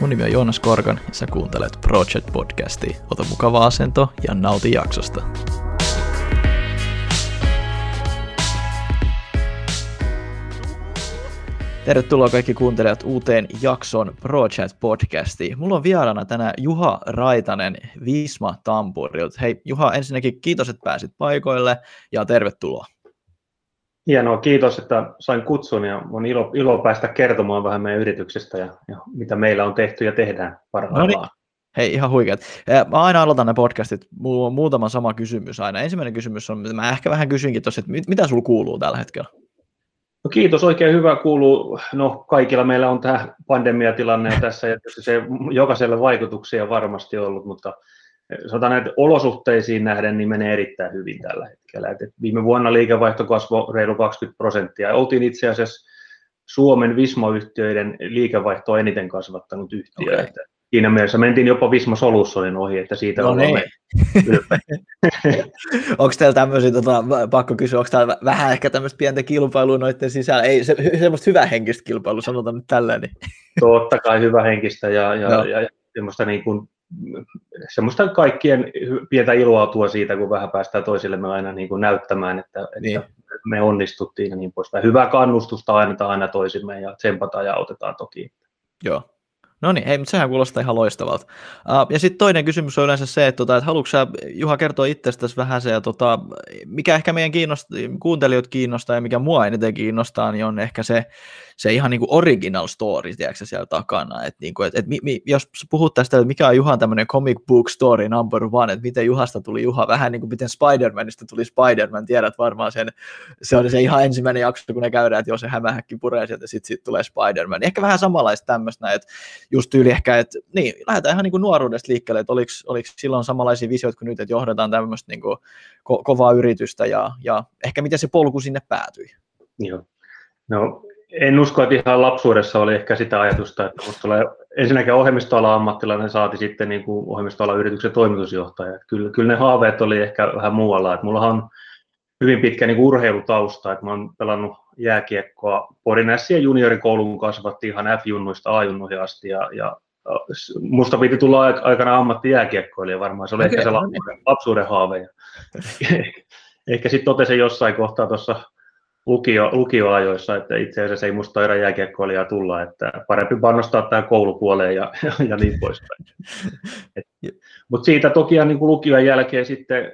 Mun nimi on Joonas Korkan ja sä kuuntelet Project Podcastia. Ota mukava asento ja nauti jaksosta. Tervetuloa kaikki kuuntelijat uuteen jakson ProChat podcastiin. Mulla on vieraana tänään Juha Raitanen Visma Tampurilta. Hei Juha, ensinnäkin kiitos, että pääsit paikoille ja tervetuloa. Hienoa, kiitos, että sain kutsun ja on ilo, ilo päästä kertomaan vähän meidän yrityksestä ja, ja mitä meillä on tehty ja tehdään parhaillaan. No niin. Hei, ihan huikeat. Mä aina aloitan ne podcastit, mulla on muutama sama kysymys aina. Ensimmäinen kysymys on, mä ehkä vähän kysyinkin tuossa, että mitä sulla kuuluu tällä hetkellä? No kiitos, oikein hyvä kuuluu. No kaikilla meillä on tämä pandemiatilanne tässä, ja se jokaiselle vaikutuksia varmasti ollut, mutta sanotaan näitä olosuhteisiin nähden, niin menee erittäin hyvin tällä hetkellä. Et viime vuonna liikevaihto kasvoi reilu 20 prosenttia. Oltiin itse asiassa Suomen Visma-yhtiöiden liikevaihto eniten kasvattanut yhtiö. Okay. Että siinä mielessä mentiin jopa Visma Solutionin ohi, että siitä no olemme niin. onko teillä tämmöisiä, tota, pakko kysyä, onko täällä vähän ehkä tämmöistä pientä kilpailua noiden sisällä? Ei se, semmoista hyvä henkistä kilpailua, sanotaan nyt tällä. Niin. Totta kai hyvä henkistä ja, ja, no. ja, ja semmoista niin kuin semmoista kaikkien pientä iloa tuo siitä, kun vähän päästään toisillemme aina niin kuin näyttämään, että, niin. että me onnistuttiin ja niin poispäin. Hyvää kannustusta annetaan aina toisimme ja tsempataan ja autetaan toki. Joo, No niin, hei, mutta sehän kuulostaa ihan loistavalta. Uh, ja sitten toinen kysymys on yleensä se, että, tota, että haluatko sä, Juha, kertoa itsestäsi vähän se, ja tota, mikä ehkä meidän kiinnost, kuuntelijat kiinnostaa ja mikä mua eniten kiinnostaa, niin on ehkä se, se ihan niin kuin original story, tiedätkö, siellä takana. Et niin kuin, et, et, mi, mi, jos puhut tästä, että mikä on Juhan tämmöinen comic book story number one, että miten Juhasta tuli Juha, vähän niin kuin miten Spider-Manista tuli Spider-Man, tiedät varmaan sen, se on se ihan ensimmäinen jakso, kun ne käydään, että jos se hämähäkki puree sieltä, sitten sit tulee Spider-Man. Ehkä vähän samanlaista tämmöistä, että just tyyli ehkä, että niin, lähdetään ihan niin kuin nuoruudesta liikkeelle, että oliko, oliko silloin samanlaisia visioita kuin nyt, että johdetaan tämmöistä niin kuin ko- kovaa yritystä ja, ja ehkä miten se polku sinne päätyi. Joo. No, en usko, että ihan lapsuudessa oli ehkä sitä ajatusta, että musta tulee ensinnäkin ohjelmistoala ammattilainen saati sitten niin kuin ohjelmistoala yrityksen toimitusjohtaja. Kyllä, kyllä ne haaveet oli ehkä vähän muualla. Että mulla on hyvin pitkä niin kuin urheilutausta, että mä oon pelannut jääkiekkoa Porin ja juniorikoulun kasvatti ihan F-junnuista A-junnuihin asti ja, ja musta piti tulla aikana ammattijääkiekkoilija varmaan, se oli okay, ehkä se no niin. lapsuuden, lapsuuden haave. ehkä sitten totesin jossain kohtaa tuossa lukio, lukioajoissa, että itse asiassa ei musta taida jääkiekkoilijaa tulla, että parempi panostaa tähän koulupuoleen ja, ja, ja niin poispäin. Mutta siitä toki niin kuin lukion jälkeen sitten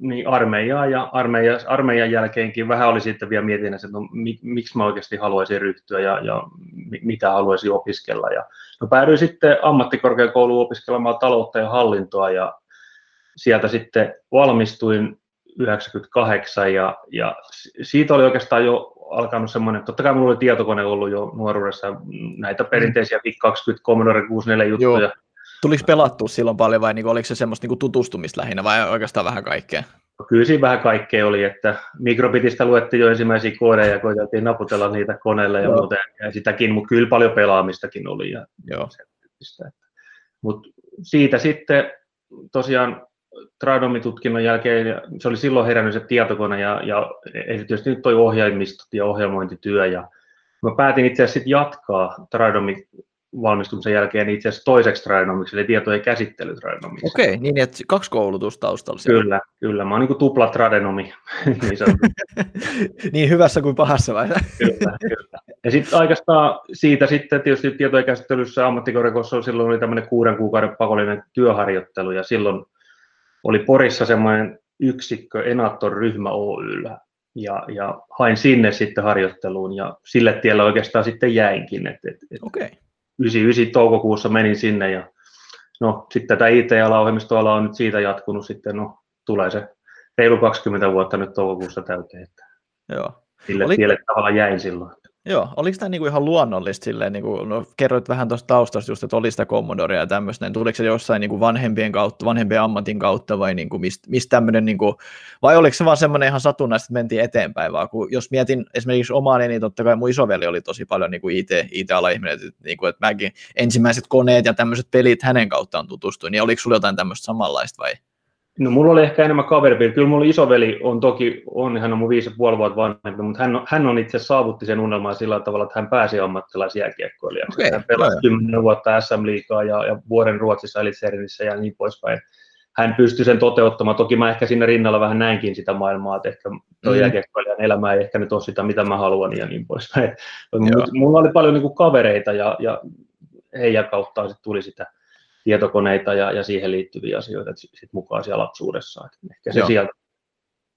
niin armeijaa ja armeija, armeijan jälkeenkin vähän oli sitten vielä mietinnässä, että no, mi, miksi mä oikeasti haluaisin ryhtyä ja, ja mitä haluaisin opiskella. Ja, no päädyin sitten ammattikorkeakouluun opiskelemaan taloutta ja hallintoa ja sieltä sitten valmistuin 98 ja, ja siitä oli oikeastaan jo alkanut semmoinen, totta kai minulla oli tietokone ollut jo nuoruudessa, näitä perinteisiä PIC 20 Commodore 64 juttuja. Joo. Tuliko pelattua silloin paljon vai niin oliko se semmoista niin tutustumista lähinnä vai oikeastaan vähän kaikkea? Kyllä siinä vähän kaikkea oli, että mikrobitistä luettiin jo ensimmäisiä koodeja ja koitettiin naputella niitä koneelle ja muuten, ja sitäkin, mutta kyllä paljon pelaamistakin oli. Ja Joo. Mutta siitä sitten tosiaan tradomitutkinnon jälkeen, se oli silloin herännyt se tietokone ja, ja erityisesti nyt toi ohjelmistot ja ohjelmointityö. Ja mä päätin itse asiassa jatkaa tradomi valmistumisen jälkeen itse asiassa toiseksi tradenomiksi, eli tietojen käsittely. Okei, okay, niin että kaksi koulutusta taustalla. Siellä. Kyllä, kyllä. Mä oon niin tupla tradenomi. niin, niin hyvässä kuin pahassa vai? kyllä, kyllä. Ja sitten oikeastaan siitä sitten tietysti tietojen käsittelyssä ammattikorkeakoulussa silloin oli tämmöinen kuuden kuukauden pakollinen työharjoittelu, ja silloin oli Porissa semmoinen yksikkö Enator-ryhmä Oyllä, ja, ja hain sinne sitten harjoitteluun, ja sille tiellä oikeastaan sitten jäinkin. Et, et, et okay. 99 toukokuussa menin sinne, ja no sitten tätä IT-alaa, ohjelmistoalaa on nyt siitä jatkunut sitten, no tulee se reilu 20 vuotta nyt toukokuussa täyteen, että Joo. sille Oli... tielle tavallaan jäin silloin. Joo, oliko tämä niinku ihan luonnollista silleen, niinku, no, kerroit vähän tuosta taustasta just, että oli sitä Commodorea ja tämmöistä, niin tuliko se jossain niinku vanhempien kautta, vanhempien ammatin kautta vai niinku, mistä mist tämmöinen, niinku, vai oliko se vaan semmoinen ihan satunnaista, että mentiin eteenpäin, vaan kun, jos mietin esimerkiksi omaani, niin totta kai mun isoveli oli tosi paljon niinku IT, IT-ala-ihminen, että, niinku, että mäkin ensimmäiset koneet ja tämmöiset pelit hänen kauttaan tutustuin, niin oliko sulla jotain tämmöistä samanlaista vai? No mulla oli ehkä enemmän kaveripiiri. Kyllä mulla isoveli on toki, on, hän on mun viisi ja puoli vuotta vanhempi, mutta hän, hän on itse saavutti sen unelman sillä tavalla, että hän pääsi ammattilaisjääkiekkoilijaksi. Okay, hän pelasi kymmenen vuotta SM-liigaa ja, ja vuoden Ruotsissa Elitserinissä ja niin poispäin. Hän pystyi sen toteuttamaan. Toki mä ehkä sinne rinnalla vähän näinkin sitä maailmaa, että ehkä tuo mm. jääkiekkoilijan elämä ei ehkä nyt ole sitä, mitä mä haluan ja niin poispäin. Mulla oli paljon niin kuin kavereita ja, ja heidän kauttaan sit tuli sitä tietokoneita ja, ja siihen liittyviä asioita sit mukaan siellä lapsuudessa. Et ehkä se Joo. sieltä.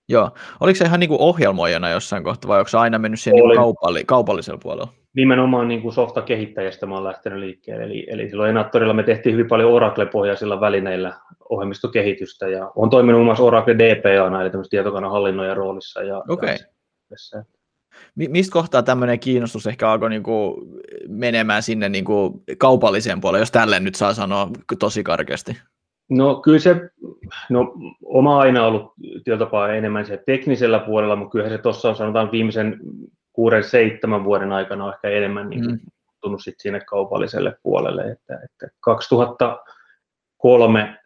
Joo. Oliko se ihan niin kuin ohjelmoijana jossain kohtaa vai onko se aina mennyt siihen niin kaupalli, kaupallisella puolella? Nimenomaan niin kuin softa-kehittäjästä mä olen lähtenyt liikkeelle. Eli, eli silloin Enattorilla me tehtiin hyvin paljon Oracle-pohjaisilla välineillä ohjelmistokehitystä ja on toiminut muun muassa Oracle DPA, eli tämmöistä tietokonehallinnoja roolissa. Ja, okay. ja Mistä kohtaa tämmöinen kiinnostus ehkä alkoi niinku menemään sinne niinku kaupalliseen puolelle, jos tälle nyt saa sanoa tosi karkeasti? No kyllä se, no oma aina ollut tietopaa enemmän se teknisellä puolella, mutta kyllä se tuossa on sanotaan viimeisen kuuden, seitsemän vuoden aikana ehkä enemmän niin mm. tullut sit sinne kaupalliselle puolelle. Että, että 2003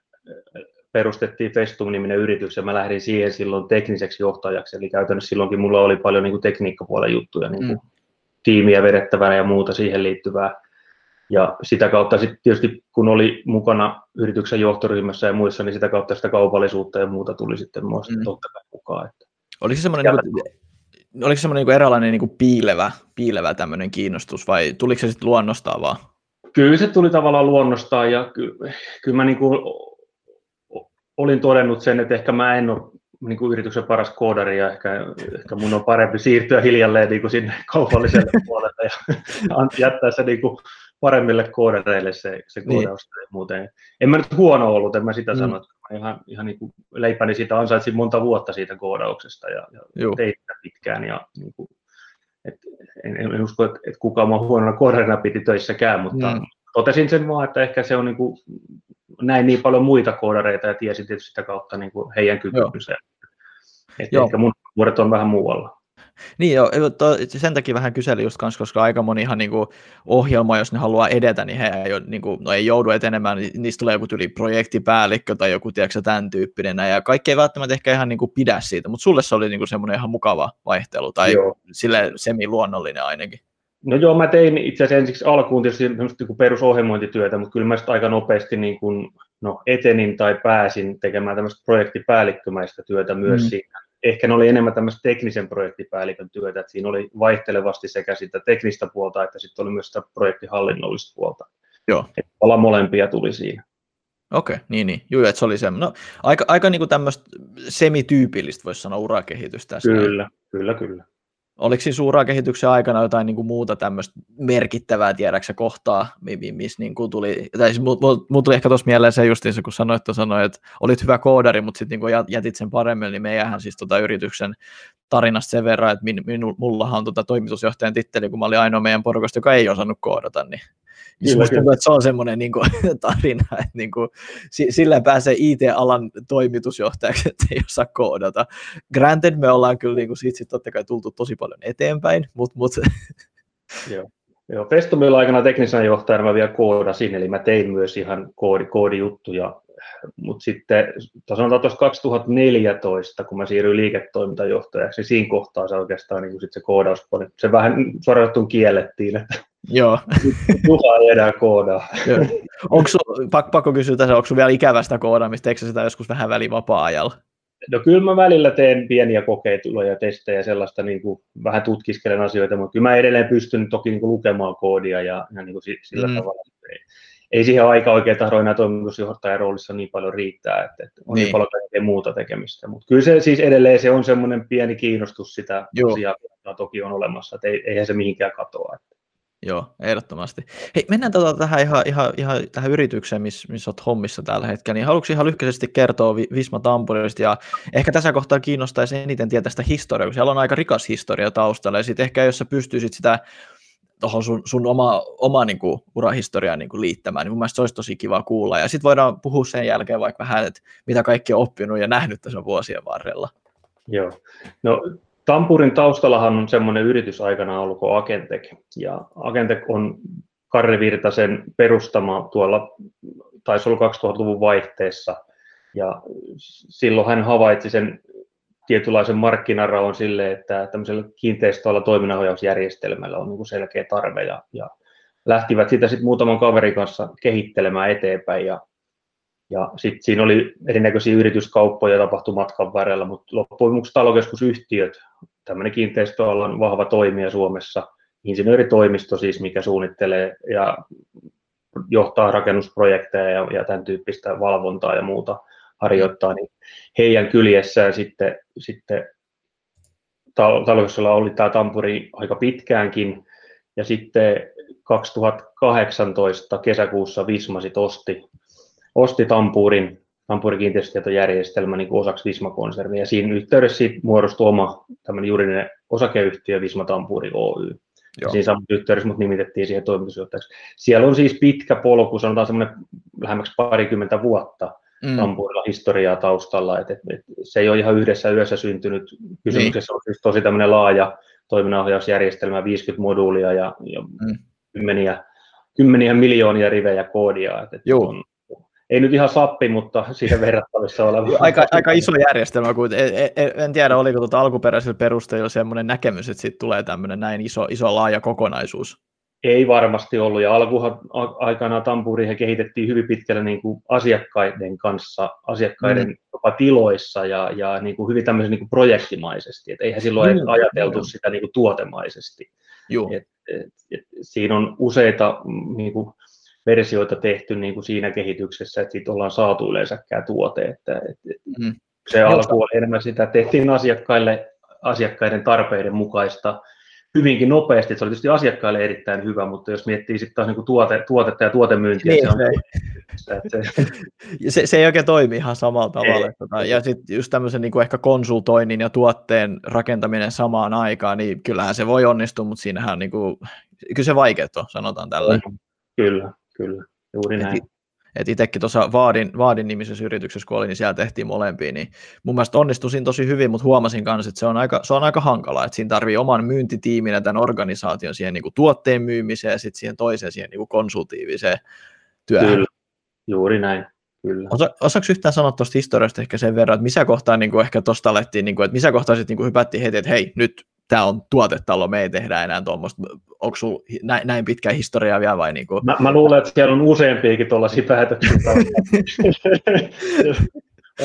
perustettiin Festum-niminen yritys ja mä lähdin siihen silloin tekniseksi johtajaksi, eli käytännössä silloinkin mulla oli paljon niin kuin tekniikkapuolen juttuja, niin kuin mm. tiimiä vedettävänä ja muuta siihen liittyvää. Ja sitä kautta sitten tietysti, kun oli mukana yrityksen johtoryhmässä ja muissa, niin sitä kautta sitä kaupallisuutta ja muuta tuli sitten muista mm. totta kai mukaan. Että. Oliko se semmoinen, niin kuin, oliko semmoinen niin eräänlainen niin kuin piilevä, piilevä tämmöinen kiinnostus vai tuliko se sitten luonnostaan vaan? Kyllä se tuli tavallaan luonnostaan ja kyllä, kyllä mä niin kuin olin todennut sen, että ehkä mä en ole niin kuin yrityksen paras koodari ja ehkä, ehkä mun on parempi siirtyä hiljalleen niin kuin sinne kaupalliselle puolelle ja jättää se niin kuin paremmille koodareille se, se niin. koodaus niin. muuten. En mä nyt huono ollut, en mä sitä mm. sano, että mä ihan, ihan niin kuin leipäni siitä ansaitsin monta vuotta siitä koodauksesta ja, ja tein sitä pitkään ja niin kuin, et en, en, usko, että, että kukaan mua huonona koodarina piti töissäkään, mutta mm. Totesin sen vaan, että ehkä se on niin kuin näin niin paljon muita koodareita ja tiesin tietysti sitä kautta niin kuin heidän kykynsä. Että ehkä mun vuodet on vähän muualla. Niin joo, to, sen takia vähän kyseli just kanssa, koska aika monihan niin kuin, ohjelma, jos ne haluaa edetä, niin he ei, niin kuin, no ei joudu etenemään, niin niistä tulee joku tyli projektipäällikkö tai joku tiedätkö, tämän tyyppinen, ja kaikki ei välttämättä ehkä ihan niin kuin, pidä siitä, mutta sulle se oli niin kuin, semmoinen ihan mukava vaihtelu, tai joo. sille semi-luonnollinen ainakin. No joo, mä tein itse asiassa ensiksi alkuun tietysti niin perusohjelmointityötä, mutta kyllä mä sitten aika nopeasti niin kuin, no, etenin tai pääsin tekemään tämmöistä projektipäällikkömäistä työtä myös mm. siinä. Ehkä ne oli enemmän tämmöistä teknisen projektipäällikön työtä, että siinä oli vaihtelevasti sekä sitä teknistä puolta, että sitten oli myös sitä projektihallinnollista puolta. Joo. Että molempia tuli siinä. Okei, okay, niin, niin. Joo, että se oli se, no, aika, aika niin kuin tämmöistä semityypillistä, voisi sanoa, urakehitystä. Kyllä, kyllä, kyllä. Oliko siinä suuraa kehityksen aikana jotain niin kuin muuta tämmöistä merkittävää, tiedäksä, kohtaa, missä niin kuin tuli, tai siis mulla tuli ehkä tuossa mieleen se justiinsa, kun sanoit, että, sanoit, että olit hyvä koodari, mutta sitten niin jätit sen paremmin, niin meidän siis tota yrityksen tarinasta sen verran, että min, min, mullahan on tota toimitusjohtajan titteli, kun mä olin ainoa meidän porukasta, joka ei osannut koodata, niin niin kyllä, tuntuu, että se on semmoinen niin kuin, tarina, että niin kuin, sillä pääsee IT-alan toimitusjohtajaksi, että ei osaa koodata. Granted, me ollaan kyllä niin kuin, siitä sit totta kai tultu tosi paljon eteenpäin, mutta... Mut. Joo. Joo, Festumilla aikana teknisenä johtajana mä vielä koodasin, eli mä tein myös ihan koodi, koodijuttuja, mutta sitten sanotaan tuossa 2014, kun mä siirryin liiketoimintajohtajaksi, niin siinä kohtaa se oikeastaan niin sit se koodauspuoli, se vähän suoraan kiellettiin, että Joo. Juha ei enää koodaa. onko sun, pakko, pakko kysyä tässä, onko vielä ikävästä koodaamista, eikö sitä joskus vähän välivapaa-ajalla? No kyllä mä välillä teen pieniä kokeita ja testejä sellaista, niin kuin, vähän tutkiskelen asioita, mutta kyllä mä edelleen pystyn toki niin kuin, lukemaan koodia ja, ja niin kuin, sillä mm. tavalla. Ei, ei siihen aika oikein tahdo enää toimitusjohtajan roolissa niin paljon riittää, että, että on niin, niin paljon kaikkea muuta tekemistä. Mutta kyllä se siis edelleen se on semmoinen pieni kiinnostus sitä Joo. asiaa, toki on olemassa, että ei, eihän se mihinkään katoa. Että. Joo, ehdottomasti. Hei, mennään tota tähän ihan, ihan, ihan tähän yritykseen, missä miss olet hommissa tällä hetkellä. Niin haluatko ihan lyhkäisesti kertoa Visma Tampurista ja ehkä tässä kohtaa kiinnostaisi eniten tietää sitä historiaa, kun siellä on aika rikas historia taustalla ja sitten ehkä jos sä pystyisit sitä tuohon sun, sun oma, oma niin kuin, urahistoriaan niin kuin, liittämään, niin mun mielestä se olisi tosi kiva kuulla. Ja sitten voidaan puhua sen jälkeen vaikka vähän, että mitä kaikki on oppinut ja nähnyt tässä vuosien varrella. Joo. No Tampurin taustallahan on semmoinen yritys aikana ollut kuin Agentek, ja Agentek on Karri Virtasen perustama tuolla, taisi olla 2000-luvun vaihteessa, ja silloin hän havaitsi sen tietynlaisen markkinaraon sille, että tämmöisellä kiinteistöllä toiminnanohjausjärjestelmällä on niin selkeä tarve ja, ja lähtivät sitä sitten muutaman kaverin kanssa kehittelemään eteenpäin ja, ja sitten siinä oli erinäköisiä yrityskauppoja tapahtui matkan varrella, mutta loppujen lopuksi talokeskusyhtiöt, tämmöinen kiinteistöalan vahva toimija Suomessa, insinööritoimisto siis, mikä suunnittelee ja johtaa rakennusprojekteja ja, ja tämän tyyppistä valvontaa ja muuta harjoittaa, niin heidän kyljessään sitten, sitten talokeskuksella oli tämä tampuri aika pitkäänkin, ja sitten 2018 kesäkuussa Visma sit osti, osti Tampurin, Tampurin kiinteistötietojärjestelmä niin osaksi Visma-konsernia, ja siinä yhteydessä siitä muodostui oma tämmöinen juridinen osakeyhtiö Visma Tampuri Oy. Joo. Siinä samassa yhteydessä mut nimitettiin siihen toimitusjohtajaksi. Siellä on siis pitkä polku, sanotaan semmoinen lähemmäksi parikymmentä vuotta mm. Tampurilla historiaa taustalla, että et, et, se ei ole ihan yhdessä yössä syntynyt. Kysymyksessä niin. on siis tosi tämmöinen laaja toiminnanohjausjärjestelmä, 50 moduulia ja, ja mm. kymmeniä, kymmeniä miljoonia rivejä koodia. Et, et Joo. On, ei nyt ihan sappi, mutta siihen verrattavissa oleva. aika, aika iso järjestelmä, kun en, en, en tiedä, oliko tuota alkuperäisellä perusteella sellainen näkemys, että siitä tulee tämmöinen näin iso, iso laaja kokonaisuus. Ei varmasti ollut, ja alkuhan aikana Tampuri he kehitettiin hyvin pitkälle niin kuin asiakkaiden kanssa, asiakkaiden mm. jopa tiloissa ja, ja niin kuin hyvin tämmöisen niin kuin projektimaisesti, et eihän silloin mm. ajateltu mm. sitä niin kuin tuotemaisesti. Et, et, et, siinä on useita mm, niin kuin, versioita tehty niin kuin siinä kehityksessä, että siitä ollaan saatu yleensäkään tuote. Että, että mm. Se alku oli enemmän sitä, että tehtiin asiakkaille asiakkaiden tarpeiden mukaista hyvinkin nopeasti. Se oli tietysti asiakkaille erittäin hyvä, mutta jos miettii sitten taas niin tuote, tuotetta ja tuotemyyntiä, niin, se, on, se, se, se ei oikein toimi ihan samalla tavalla. Ei, tota, ja sitten just tämmöisen niin ehkä konsultoinnin ja tuotteen rakentaminen samaan aikaan, niin kyllähän se voi onnistua, mutta siinähän niin kuin, kyllä se vaikeaa on, sanotaan tällä. Kyllä, kyllä, juuri näin. Et, et itsekin tuossa Vaadin, Vaadin nimisessä yrityksessä, kun olin, niin siellä tehtiin molempia, niin mun mielestä onnistuisin tosi hyvin, mutta huomasin kanssa, että se on aika, se on aika hankalaa, että siinä tarvii oman myyntitiimin ja tämän organisaation siihen niin kuin tuotteen myymiseen ja sitten siihen toiseen siihen niin kuin konsultiiviseen työhön. Kyllä, juuri näin. Kyllä. Osa, osaako yhtään sanoa tuosta historiasta ehkä sen verran, että missä kohtaa niin kuin ehkä tuosta alettiin, niin kuin, että missä kohtaa sitten niin kuin hypättiin heti, että hei, nyt tämä on tuotetalo, me ei tehdä enää tuommoista. Onko sinulla näin, näin pitkä historia vielä vai? Niin kuin? Mä, mä, luulen, että siellä on useampiakin tuollaisia päätöksiä.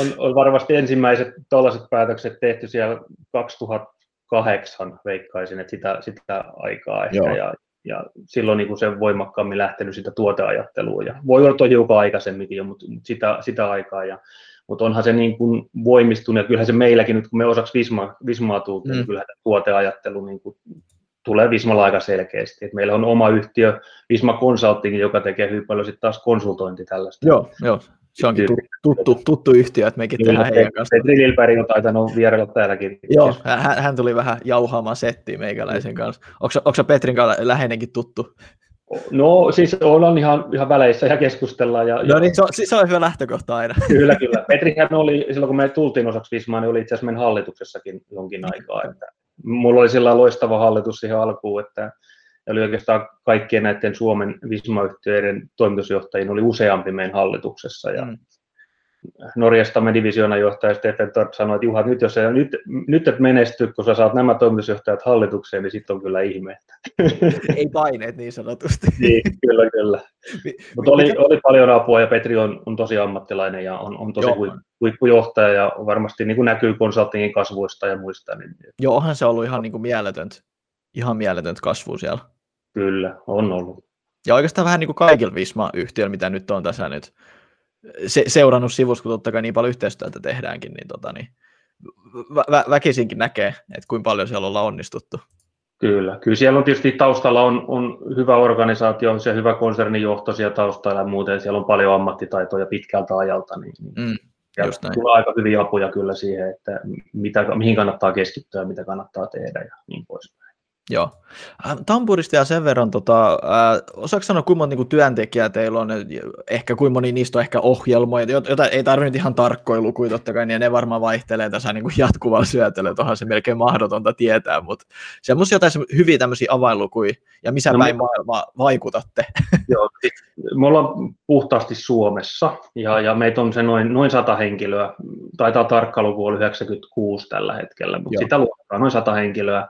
on, on, varmasti ensimmäiset tuollaiset päätökset tehty siellä 2008, veikkaisin, että sitä, sitä aikaa ehkä. Joo. Ja, ja silloin niin kuin se voimakkaammin lähtenyt sitä tuoteajattelua. Ja voi olla hiukan aikaisemminkin jo, mutta sitä, sitä aikaa. Ja mutta onhan se niin kuin voimistunut, ja kyllähän se meilläkin nyt, kun me osaksi Visma, Vismaa tultiin, niin mm. niin kyllähän tuoteajattelu niin kuin tulee Vismalla aika selkeästi. Et meillä on oma yhtiö, Visma Consulting, joka tekee hyvin paljon sitten taas konsultointi tällaista. Joo, joo. Se onkin tuttu, tuttu yhtiö, että mekin tehdään heidän kanssa. Petri Lilberg on taitanut vierailla täälläkin. Joo, hän, hän tuli vähän jauhaamaan settiä meikäläisen kanssa. Onko se Petrin kanssa läheinenkin tuttu? No siis ollaan ihan, ihan väleissä ja keskustellaan. Ja, no niin, se on, se on hyvä lähtökohta aina. Kyllä, kyllä. Petrihän oli, silloin kun me tultiin osaksi Vismaa, niin oli itse asiassa meidän hallituksessakin jonkin aikaa. Että mulla oli sillä loistava hallitus siihen alkuun, että oli oikeastaan kaikkien näiden Suomen Visma-yhtiöiden toimitusjohtajien oli useampi meidän hallituksessa. Ja, mm. Norjastamme divisioonajohtaja Stefan Torp sanoi, että Juha, nyt jos ei, nyt, nyt et menesty, kun sä saat nämä toimitusjohtajat hallitukseen, niin sitten on kyllä ihme. Ei paineet niin sanotusti. niin, kyllä, kyllä. Mutta oli, oli, paljon apua ja Petri on, on tosi ammattilainen ja on, on tosi Joo. huippujohtaja ja varmasti niin kuin näkyy konsultingin kasvuista ja muista. Niin... Joo, onhan se ollut ihan niin kuin mieletöntä, ihan mieletöntä kasvua siellä. Kyllä, on ollut. Ja oikeastaan vähän niin kuin kaikilla Visma-yhtiöillä, mitä nyt on tässä nyt se, seurannut sivusta, kun totta kai niin paljon yhteistyötä tehdäänkin, niin, tota, niin vä- väkisinkin näkee, että kuinka paljon siellä ollaan onnistuttu. Kyllä, kyllä siellä on tietysti taustalla on, on hyvä organisaatio, se hyvä konsernijohto siellä taustalla ja muuten, siellä on paljon ammattitaitoja pitkältä ajalta, niin, niin mm, ja tulee aika hyviä apuja kyllä siihen, että mitä, mihin kannattaa keskittyä, mitä kannattaa tehdä ja niin poispäin. Joo. Äh, Tampurista ja sen verran, tota, äh, osaako sanoa, kuinka monta niin työntekijää teillä on, ehkä kuinka moni niistä on ehkä ohjelmoja, joita ei tarvitse ihan tarkkoja lukuja totta kai, niin ne varmaan vaihtelee tässä niin jatkuvalla syötöllä, että onhan se melkein mahdotonta tietää, mutta semmoisia jotain hyviä tämmöisiä avainlukuja, ja missä no, päin maailmaa vaikutatte. Joo, me ollaan puhtaasti Suomessa, ja, ja meitä on se noin, noin 100 henkilöä, taitaa tarkka luku oli 96 tällä hetkellä, mutta Joo. sitä luokkaa noin 100 henkilöä,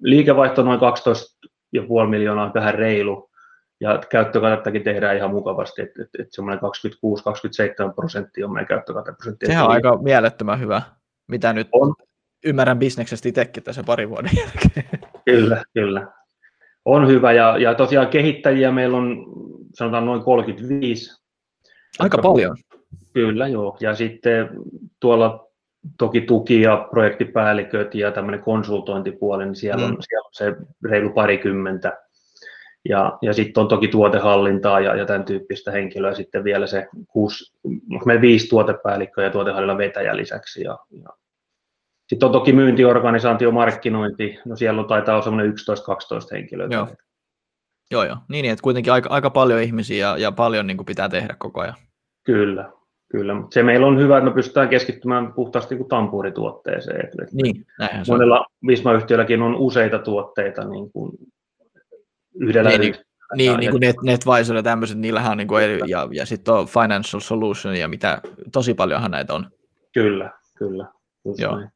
Liikevaihto noin 12,5 miljoonaa, vähän reilu, ja käyttökatettakin tehdään ihan mukavasti, että et, et semmoinen 26-27 prosenttia on meidän käyttökateprosentti. Sehän on aika mielettömän hyvä, mitä nyt on. ymmärrän bisneksestä itsekin tässä pari vuoden jälkeen. Kyllä, kyllä. On hyvä, ja, ja tosiaan kehittäjiä meillä on sanotaan noin 35. Aika paljon. Kyllä, joo. Ja sitten tuolla toki tuki- ja projektipäälliköt ja tämmöinen konsultointipuoli, niin siellä, mm. on, siellä on se reilu parikymmentä. Ja, ja sitten on toki tuotehallintaa ja, ja tämän tyyppistä henkilöä sitten vielä se kuusi, meillä viisi tuotepäällikköä ja tuotehallinnan vetäjä lisäksi. Ja, ja. Sitten on toki myyntiorganisaatio, markkinointi, no siellä on taitaa olla semmoinen 11-12 henkilöä. Joo. Joo, joo. Niin, niin, että kuitenkin aika, aika paljon ihmisiä ja, ja paljon niin kuin pitää tehdä koko ajan. Kyllä, Kyllä, mutta se meillä on hyvä, että me pystytään keskittymään puhtaasti niin tampuurituotteeseen. Että niin, monella Visma-yhtiölläkin on useita tuotteita niin kuin yhdellä niin, niin, niin, niin kuin Net, NetVisor ja tämmöiset, niillähän on, niin kuin, ja, ja sitten on Financial Solution ja mitä, tosi paljonhan näitä on. Kyllä, kyllä. Joo. Näin.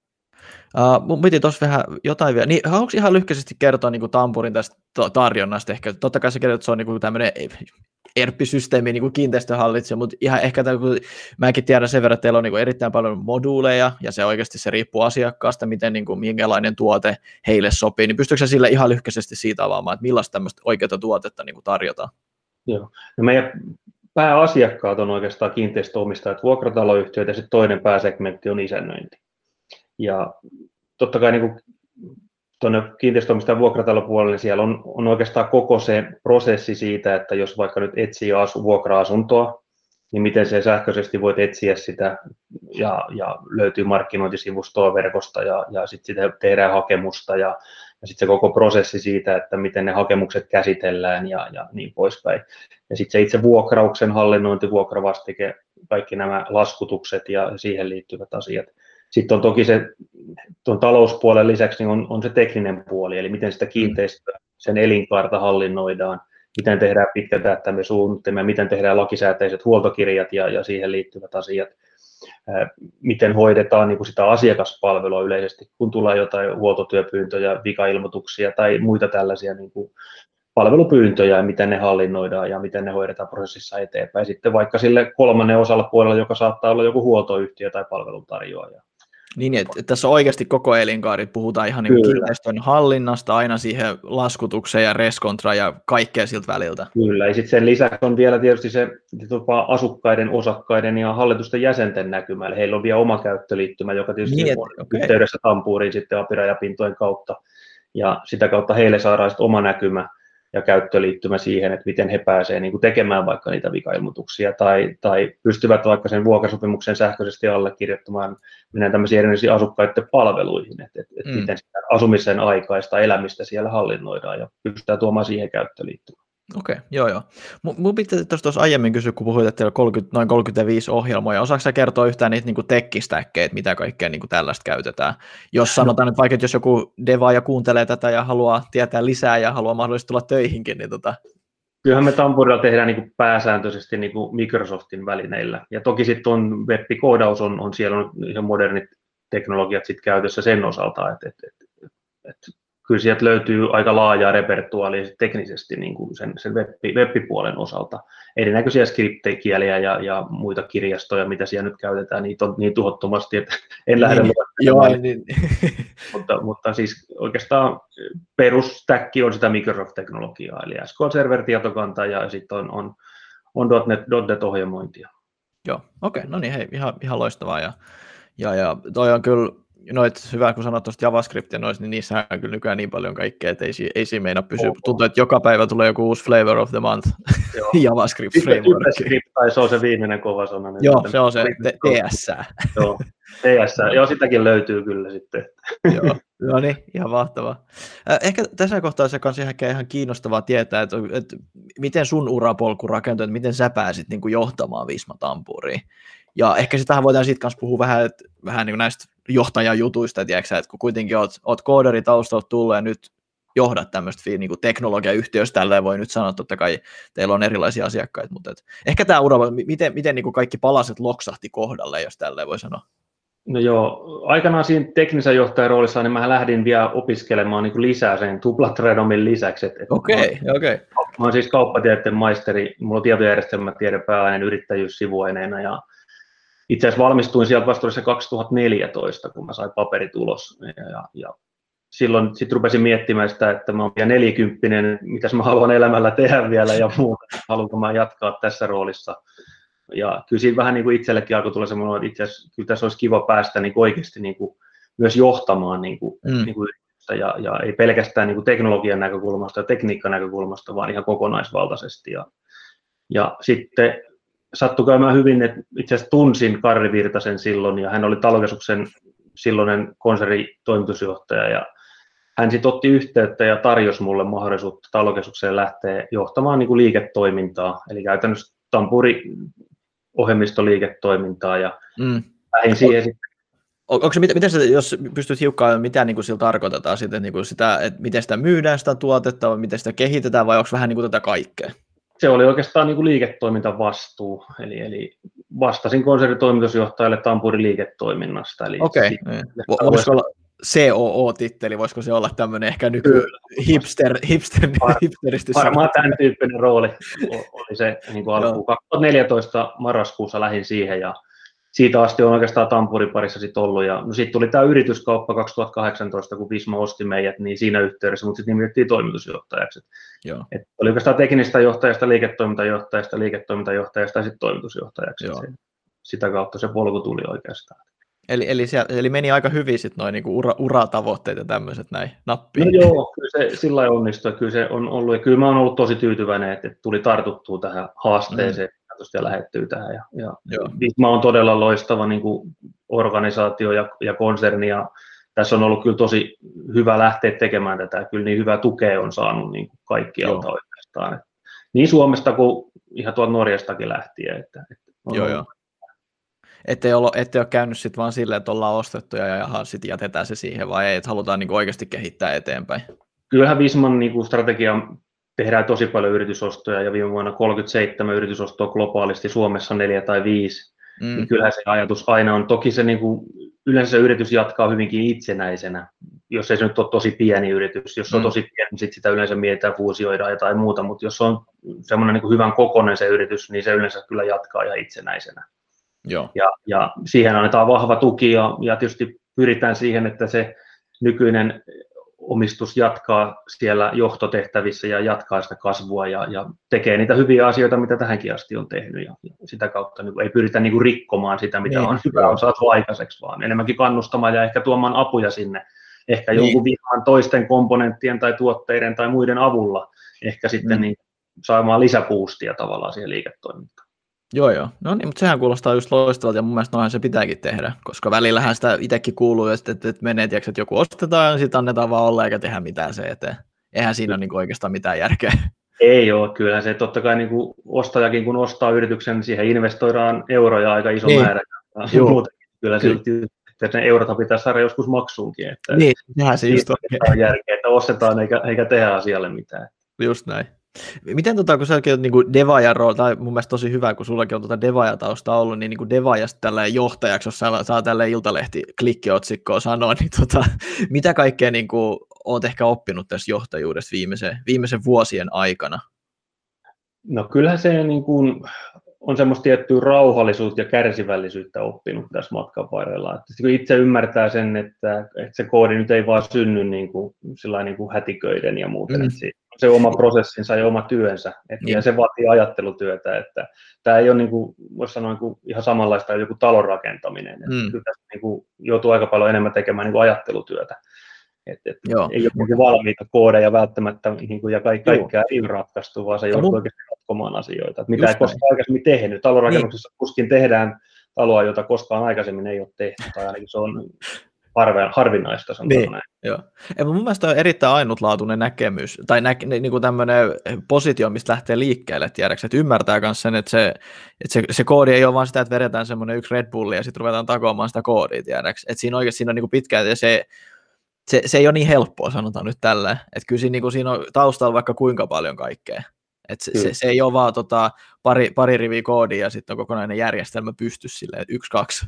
Uh, mun piti tuossa vähän jotain vielä. Niin, haluatko ihan lyhkäisesti kertoa niin kuin Tampurin tästä tarjonnasta? Ehkä totta kai sä kerrot, että se on niin kuin tämmöinen ERP-systeemi niin kuin kiinteistöhallitsija, mutta ihan ehkä tämän, kun mäkin tiedän sen verran, että teillä on niin kuin erittäin paljon moduuleja, ja se oikeasti se riippuu asiakkaasta, miten niin kuin, minkälainen tuote heille sopii, niin pystyykö sille ihan lyhkäisesti siitä avaamaan, että millaista tämmöistä oikeaa tuotetta niin kuin tarjotaan? Joo. No meidän pääasiakkaat on oikeastaan kiinteistöomistajat, vuokrataloyhtiöt, ja sitten toinen pääsegmentti on isännöinti. Ja totta kai niin kuin tuonne kiinteistöomistajan vuokratalopuolelle, niin siellä on, on oikeastaan koko se prosessi siitä, että jos vaikka nyt etsii asu, vuokra-asuntoa, niin miten se sähköisesti voit etsiä sitä ja, ja löytyy markkinointisivustoa verkosta ja, ja sitten sitä tehdään hakemusta ja, ja sitten se koko prosessi siitä, että miten ne hakemukset käsitellään ja, ja niin poispäin. Ja sitten se itse vuokrauksen hallinnointi, vuokravastike, kaikki nämä laskutukset ja siihen liittyvät asiat. Sitten on toki se tuon talouspuolen lisäksi niin on, on se tekninen puoli, eli miten sitä kiinteistöä, sen elinkaarta hallinnoidaan, miten tehdään pitkätähtäimen suunnitelmia, miten tehdään lakisääteiset huoltokirjat ja, ja siihen liittyvät asiat, miten hoidetaan niin kuin sitä asiakaspalvelua yleisesti, kun tulee jotain huoltotyöpyyntöjä, vikailmoituksia tai muita tällaisia niin kuin palvelupyyntöjä ja miten ne hallinnoidaan ja miten ne hoidetaan prosessissa eteenpäin. Sitten vaikka sille kolmannen osalla puolella, joka saattaa olla joku huoltoyhtiö tai palveluntarjoaja. Niin, että tässä on oikeasti koko elinkaari, puhutaan ihan niin kiinteistön hallinnasta aina siihen laskutukseen ja reskontra ja kaikkea siltä väliltä. Kyllä, ja sitten sen lisäksi on vielä tietysti se asukkaiden, osakkaiden ja hallitusten jäsenten näkymä, eli heillä on vielä oma käyttöliittymä, joka tietysti niin, on okay. yhteydessä Tampuuriin sitten apirajapintojen kautta, ja sitä kautta heille saadaan sitten oma näkymä, ja käyttöliittymä siihen, että miten he pääsevät niin kuin tekemään vaikka niitä vikailmoituksia tai, tai pystyvät vaikka sen vuokrasopimuksen sähköisesti allekirjoittamaan mennä tämmöisiin erilaisiin asukkaiden palveluihin, että, että, että mm. miten sitä asumisen aikaista elämistä siellä hallinnoidaan ja pystytään tuomaan siihen käyttöliittymään. Okei, okay, joo joo. Mun pitää tuossa aiemmin kysyä, kun puhuit, että teillä on 30, noin 35 ohjelmoja. Osaatko sä kertoa yhtään niitä niin tekkistäkkejä, että mitä kaikkea niin tällaista käytetään? Jos no. sanotaan nyt vaikka, että jos joku devaaja kuuntelee tätä ja haluaa tietää lisää ja haluaa mahdollisesti tulla töihinkin, niin tota... Kyllähän me Tampurilla tehdään niin pääsääntöisesti niin Microsoftin välineillä. Ja toki sitten on web-koodaus, on, on siellä on ihan modernit teknologiat sit käytössä sen osalta, että, että, että, että kyllä sieltä löytyy aika laajaa repertuaalia teknisesti niin kuin sen, sen web, osalta. Erinäköisiä skriptekieliä ja, ja muita kirjastoja, mitä siellä nyt käytetään, niitä on niin tuhottomasti, että en lähde niin, joo, niin. mutta, mutta siis oikeastaan perustäkki on sitä Microsoft-teknologiaa, eli SQL Server-tietokanta ja sitten on, on, on .NET, .NET-ohjelmointia. Joo, okei, okay, no niin, hei, ihan, ihan loistavaa. Ja, ja, ja toi on kyllä noit, hyvä kun sanot tuosta JavaScriptia noista, niin niissä on kyllä nykyään niin paljon kaikkea, että ei, ei siinä meina pysyä. Oh, Tuntuu, että joka päivä tulee joku uusi flavor of the month JavaScript framework. tai se on se viimeinen kova sana. Niin Joo, se on se TS. Joo. TS, joo, sitäkin löytyy kyllä sitten. joo, no niin, ihan mahtavaa. Ehkä tässä kohtaa se kanssa ihan, ihan kiinnostavaa tietää, että, että miten sun urapolku rakentui, että miten sä pääsit niin kuin johtamaan Visma Tampuriin. Ja ehkä sitähän voidaan sitten kanssa puhua vähän, että, vähän niin näistä johtajajutuista, tiedätkö, että kun kuitenkin oot, oot kooderitaustalta tullut ja nyt johdat tämmöistä niin kuin teknologiayhtiöstä, tällä voi nyt sanoa, totta kai teillä on erilaisia asiakkaita, mutta et, ehkä tämä ura, miten, miten niin kuin kaikki palaset loksahti kohdalle, jos tällä voi sanoa? No joo, aikanaan siinä teknisen johtajan roolissa, niin mä lähdin vielä opiskelemaan niin kuin lisää sen tuplatrenomin lisäksi. Okei, okei. Okay, okay. Mä oon siis kauppatieteen maisteri, mulla on tietojärjestelmätiede pääainen yrittäjyys sivuaineena ja itse asiassa valmistuin sieltä vasta 2014, kun mä sain paperit ulos ja, ja, ja silloin sitten rupesin miettimään sitä, että mä oon vielä nelikymppinen, mitä mä haluan elämällä tehdä vielä ja muuta, haluanko mä jatkaa tässä roolissa. Ja kyllä siinä vähän niin kuin itsellekin alkoi tulla semmoinen, että itse asiassa kyllä tässä olisi kiva päästä niin kuin oikeasti niin kuin myös johtamaan niin kuin, mm. niin kuin ja, ja ei pelkästään niin kuin teknologian näkökulmasta ja tekniikan näkökulmasta, vaan ihan kokonaisvaltaisesti. Ja, ja sitten sattui käymään hyvin, että itse asiassa tunsin Karri Virtasen silloin, ja hän oli talokesuksen silloinen konseritoimitusjohtaja, ja hän sitten otti yhteyttä ja tarjosi mulle mahdollisuutta talokeskukseen lähteä johtamaan niin kuin liiketoimintaa, eli käytännössä tampuri ohjelmistoliiketoimintaa, ja mm. lähdin siihen sitten Onko se, miten se, jos pystyt hiukan, mitä niin kuin sillä tarkoitetaan sitten, niin kuin sitä, että miten sitä myydään sitä tuotetta, vai miten sitä kehitetään, vai onko vähän niin kuin tätä kaikkea? Se oli oikeastaan niin kuin liiketoimintavastuu, eli, eli vastasin konsernitoimitusjohtajalle Tampurin liiketoiminnasta. Okei, okay. Niin. voisiko olla COO-titteli, voisiko se olla tämmöinen ehkä nyky hipster, hipster, Var, hipsteristi Varmaan tämän tyyppinen rooli oli se niin kuin alku. 2014 marraskuussa lähdin siihen ja siitä asti on oikeastaan Tampurin parissa sit ollut. Ja, no sitten tuli tämä yrityskauppa 2018, kun Visma osti meidät, niin siinä yhteydessä, mutta sitten nimitettiin toimitusjohtajaksi. Joo. Et oli oikeastaan teknistä johtajasta, liiketoimintajohtajasta, liiketoimintajohtajasta ja sitten toimitusjohtajaksi. Se, sitä kautta se polku tuli oikeastaan. Eli, eli, siellä, eli meni aika hyvin sitten noin niinku ura, uratavoitteet ja tämmöiset näin nappiin. No joo, kyllä se sillä lailla onnistui. Kyllä se on ollut, ja kyllä mä oon ollut tosi tyytyväinen, että, tuli tartuttua tähän haasteeseen. Mm ja lähettyy tähän. Ja, ja Visma on todella loistava niin kuin organisaatio ja, ja konserni, ja tässä on ollut kyllä tosi hyvä lähteä tekemään tätä, kyllä niin hyvää tukea on saanut niin kuin kaikkialta joo. oikeastaan. Niin Suomesta kuin ihan tuolta Norjastakin lähtien. Että, että joo, joo. Ettei ole, ettei ole käynyt sitten vaan silleen, että ollaan ostettu ja, ja sitten jätetään se siihen, vai ei, että halutaan niin oikeasti kehittää eteenpäin? Kyllähän Visman niin strategia tehdään tosi paljon yritysostoja ja viime vuonna 37 yritysostoa globaalisti, Suomessa neljä tai viisi, mm. niin kyllähän se ajatus aina on. Toki se niin kuin, yleensä se yritys jatkaa hyvinkin itsenäisenä, jos ei se nyt ole tosi pieni yritys. Jos se on mm. tosi pieni, niin sit sitä yleensä mietitään fuusioidaan tai muuta, mutta jos on semmoinen niin hyvän kokoinen se yritys, niin se yleensä kyllä jatkaa ja itsenäisenä. Joo. Ja, ja siihen annetaan vahva tuki ja, ja tietysti pyritään siihen, että se nykyinen omistus jatkaa siellä johtotehtävissä ja jatkaa sitä kasvua ja, ja tekee niitä hyviä asioita, mitä tähänkin asti on tehnyt. Ja sitä kautta niin ei pyritä niin kuin rikkomaan sitä, mitä niin, on hyvä on saatu aikaiseksi, vaan enemmänkin kannustamaan ja ehkä tuomaan apuja sinne. Ehkä niin. jonkun vihan toisten komponenttien tai tuotteiden tai muiden avulla ehkä sitten mm. niin saamaan lisäpuustia tavallaan siihen liiketoimintaan. Joo, joo. No niin, mutta sehän kuulostaa just loistavalta ja mun mielestä noinhan se pitääkin tehdä, koska välillähän sitä itsekin kuuluu, että, että, että menee, tiiäks, että joku ostetaan ja sitten annetaan vaan olla eikä tehdä mitään se eteen. Eihän siinä ole niin oikeastaan mitään järkeä. Ei ole, kyllä se totta kai niin kuin ostajakin, kun ostaa yrityksen, niin siihen investoidaan euroja aika iso niin. määrä. Joo. Kyllä, kyllä. Se, että ne eurot pitäisi saada joskus maksuunkin. Että niin, sehän se just on. järkeä, että ostetaan eikä, eikä tehdä asialle mitään. Just näin. Miten tota, kun säkin olet niin Devajan rooli, tai mun mielestä tosi hyvä, kun sullakin on tuota Devaja-tausta ollut, niin, niin Devajasta tällä johtajaksi, jos saa, saa tälle iltalehti klikkiotsikkoa sanoa, niin tota, mitä kaikkea niin kuin, olet ehkä oppinut tässä johtajuudessa viimeisen, viimeisen vuosien aikana? No kyllähän se niin kuin, on semmoista tiettyä rauhallisuutta ja kärsivällisyyttä oppinut tässä matkan varrella. Että itse ymmärtää sen, että, että se koodi nyt ei vaan synny niin kuin, niin kuin hätiköiden ja muuten, mm. että se oma prosessinsa ja oma työnsä, että, niin. ja se vaatii ajattelutyötä, että tämä ei ole niin kuin, voisi sanoa niin kuin ihan samanlaista joku talon rakentaminen, että mm. kyllä tässä niin kuin, joutuu aika paljon enemmän tekemään niin kuin ajattelutyötä, että et ei ole niin valmiita koodeja välttämättä niin kuin, ja kaikki, kaikkea ei ratkaistu, vaan se joutuu oikeasti ratkomaan asioita, että mitä Just ei koskaan aikaisemmin tehnyt. Talonrakennuksessa niin. kuskin tehdään taloa, jota koskaan aikaisemmin ei ole tehty, tai ainakin se on harve, harvinaista, sanotaan niin, näin. Joo. Ja mun mielestä on erittäin ainutlaatuinen näkemys, tai nä, niin kuin tämmöinen positio, mistä lähtee liikkeelle, tiedäks, että ymmärtää myös sen, että, se, että se, se, koodi ei ole vaan sitä, että vedetään semmoinen yksi Red Bulli ja sitten ruvetaan takoamaan sitä koodia, tiedäks. Että siinä oikeasti siinä on niin pitkään, ja se, se, se ei ole niin helppoa, sanotaan nyt tällä. Että kyllä siinä, niin kuin, siinä on taustalla vaikka kuinka paljon kaikkea. Et se, se, se, ei ole vaan tota, pari, pari riviä koodia ja sitten on kokonainen järjestelmä pysty silleen, että yksi, kaksi.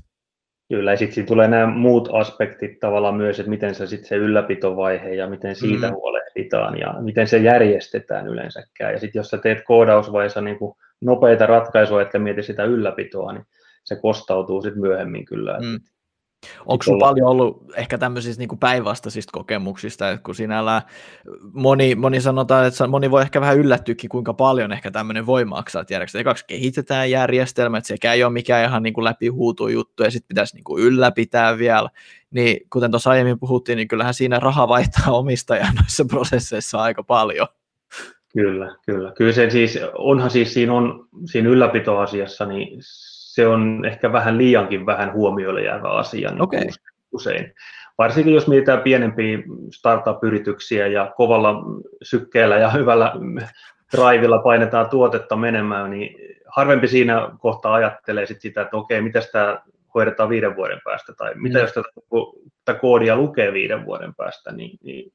Kyllä, ja sitten tulee nämä muut aspektit tavallaan myös, että miten se sitten se ylläpitovaihe ja miten siitä mm. huolehditaan ja miten se järjestetään yleensäkään. Ja sitten jos sä teet koodausvaiheessa niin kuin nopeita ratkaisuja, että mieti sitä ylläpitoa, niin se kostautuu sitten myöhemmin kyllä. Mm. Onko sinulla paljon ollut ehkä tämmöisistä niin päinvastaisista kokemuksista, että kun sinällä moni, moni sanotaan, että moni voi ehkä vähän yllättyäkin, kuinka paljon ehkä tämmöinen voi maksaa, tiedätkö, että kaksi kehitetään järjestelmä, että sekä ei ole mikään ihan niin läpi huutu juttu, ja sitten pitäisi niin ylläpitää vielä, niin kuten tuossa aiemmin puhuttiin, niin kyllähän siinä raha vaihtaa omistajaa noissa prosesseissa aika paljon. Kyllä, kyllä. Kyllä se siis, onhan siis siinä, on, siinä ylläpitoasiassa, niin se on ehkä vähän liiankin vähän huomioille jäävä asia niin okay. usein. Varsinkin jos mietitään pienempiä startup-yrityksiä ja kovalla sykkeellä ja hyvällä drivilla painetaan tuotetta menemään, niin harvempi siinä kohtaa ajattelee sit sitä, että okei, mitä tämä hoidetaan viiden vuoden päästä, tai mitä mm. jos tätä koodia lukee viiden vuoden päästä, niin, niin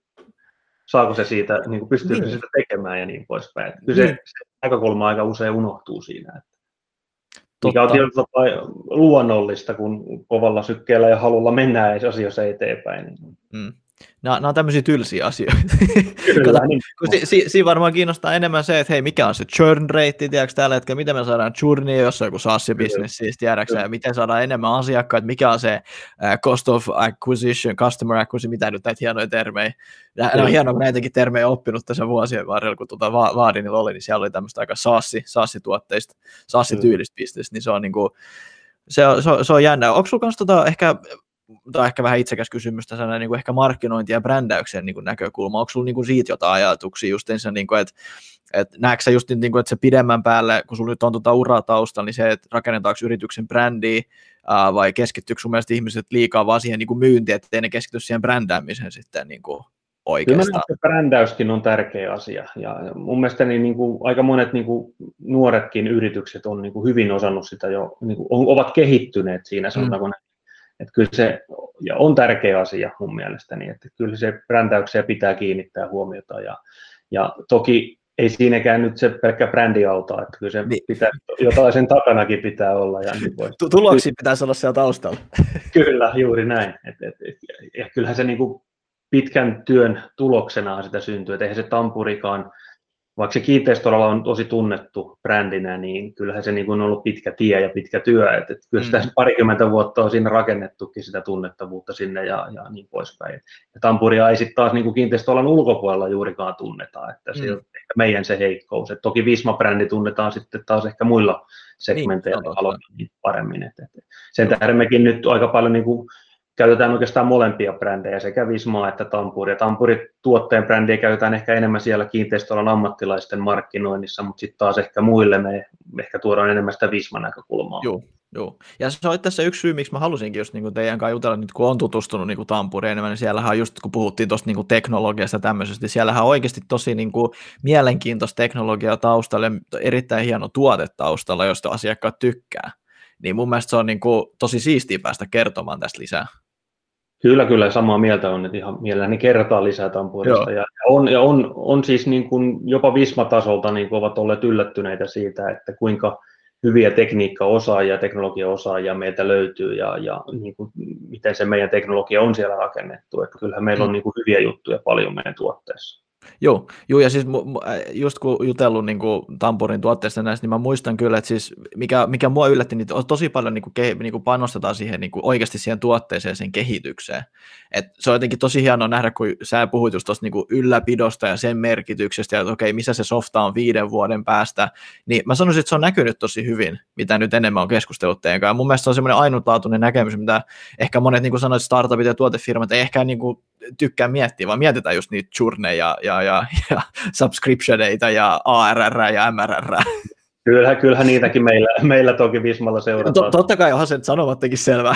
saako se siitä, niin pystyykö niin. sitä tekemään ja niin poispäin. Kyllä niin. se, se näkökulma aika usein unohtuu siinä. Että mikä on tietysti luonnollista, kun kovalla sykkeellä ja halulla mennään asioissa eteenpäin. Mm. Nämä, nämä on tämmöisiä tylsiä asioita. Kyllä, Kato, niin. si, si, siinä varmaan kiinnostaa enemmän se, että hei, mikä on se churn rate, tiedätkö tällä hetkellä, miten me saadaan churnia, jos on joku SaaS-business, siis tiedätkö ja miten saadaan enemmän asiakkaita, mikä on se uh, cost of acquisition, customer acquisition, mitä nyt näitä hienoja termejä. Nämä on hienoa, kun näitäkin termejä oppinut tässä vuosien varrella, kun tuota va- Vaadinilla oli, niin siellä oli tämmöistä aika SaaS, SaaS-tuotteista, SaaS-tyylistä bisnes, niin se on niin kuin, se on, se on, se on jännä. Onko sinulla tota ehkä tai ehkä vähän itsekäs kysymys tässä niin kuin ehkä markkinointi- ja brändäyksen niin kuin näkökulma. Onko sinulla niin kuin siitä jotain ajatuksia just ensin, niin kuin, että että näetkö sä just niin kuin, että se pidemmän päälle, kun sulla nyt on tuota uraa taustalla, niin se, että rakennetaanko yrityksen brändiä, ää, vai keskittyykö sun mielestä ihmiset liikaa vaan siihen niin kuin myyntiin, ettei ne keskity siihen brändäämiseen sitten niin kuin oikeastaan? Kyllä brändäyskin on tärkeä asia, ja mun mielestä niin, niin kuin, aika monet niin kuin, nuoretkin yritykset on niin kuin, hyvin osannut sitä jo, niin kuin, ovat kehittyneet siinä, sanotaanko mm. Että kyllä se ja on tärkeä asia mun mielestäni, että kyllä se brändäykseen pitää kiinnittää huomiota ja, ja toki ei siinäkään nyt se pelkkä brändi auta, että kyllä se niin. pitää, jotain sen takanakin pitää olla. Ja niin Tuloksia pitäisi olla siellä taustalla. Kyllä, juuri näin. Et, et, et, ja kyllähän se niin kuin pitkän työn tuloksena sitä syntyy, että eihän se tampurikaan vaikka se kiinteistöalalla on tosi tunnettu brändinä, niin kyllähän se niin on ollut pitkä tie ja pitkä työ. Että, että kyllä sitä mm. parikymmentä vuotta on siinä rakennettukin sitä tunnettavuutta sinne ja, ja niin poispäin. Ja Tampuria ei sitten taas niin kiinteistöalan ulkopuolella juurikaan tunneta, että se mm. on ehkä meidän se heikkous. Et toki Visma-brändi tunnetaan sitten taas ehkä muilla segmenteillä niin, paremmin. Et, et sen tähden mekin nyt aika paljon niin kuin käytetään oikeastaan molempia brändejä, sekä Vismaa että Tampuri. Tampuri tuotteen brändiä käytetään ehkä enemmän siellä kiinteistöalan ammattilaisten markkinoinnissa, mutta sitten taas ehkä muille me ehkä tuodaan enemmän sitä Visma-näkökulmaa. Joo, Joo. Ja se on tässä yksi syy, miksi mä halusinkin just niin teidän kanssa jutella, nyt kun on tutustunut niin Tampuriin enemmän, niin siellähän just kun puhuttiin tuosta niin teknologiasta tämmöisestä, niin siellähän on oikeasti tosi niin kuin mielenkiintoista teknologiaa taustalla ja erittäin hieno tuote taustalla, josta asiakkaat tykkää. Niin mun mielestä se on niin kuin tosi siistiä päästä kertomaan tästä lisää. Kyllä, kyllä, samaa mieltä on, että ihan mielelläni kertaa lisää. Ja on, ja on, on siis niin kuin jopa Visma-tasolta niin kuin ovat olleet yllättyneitä siitä, että kuinka hyviä tekniikka-osaajia, teknologia-osaajia meiltä löytyy ja, ja niin kuin, miten se meidän teknologia on siellä rakennettu. Että kyllähän meillä on mm. niin kuin hyviä juttuja paljon meidän tuotteessa. Joo, joo, ja siis just kun jutellut niin kuin Tampurin tuotteista näistä, niin mä muistan kyllä, että siis mikä, mikä mua yllätti, niin tosi paljon niin kuin, niin kuin panostetaan siihen niin kuin oikeasti siihen tuotteeseen, sen kehitykseen. Et se on jotenkin tosi hienoa nähdä, kun sä puhuit just tuosta niin ylläpidosta ja sen merkityksestä, ja että okei, missä se softa on viiden vuoden päästä, niin mä sanoisin, että se on näkynyt tosi hyvin, mitä nyt enemmän on keskustellut teidän kanssa. Mun mielestä se on semmoinen ainutlaatuinen näkemys, mitä ehkä monet, niin kuin sanoit, startupit ja tuotefirmat ei ehkä niin kuin tykkää miettiä, vaan mietitään just niitä journeja ja, ja, ja subscriptioneita ja ARR ja MRR. Kyllähän, kyllähän niitäkin meillä, meillä toki Vismalla seurataan. Totta kai onhan se sanomattakin selvää.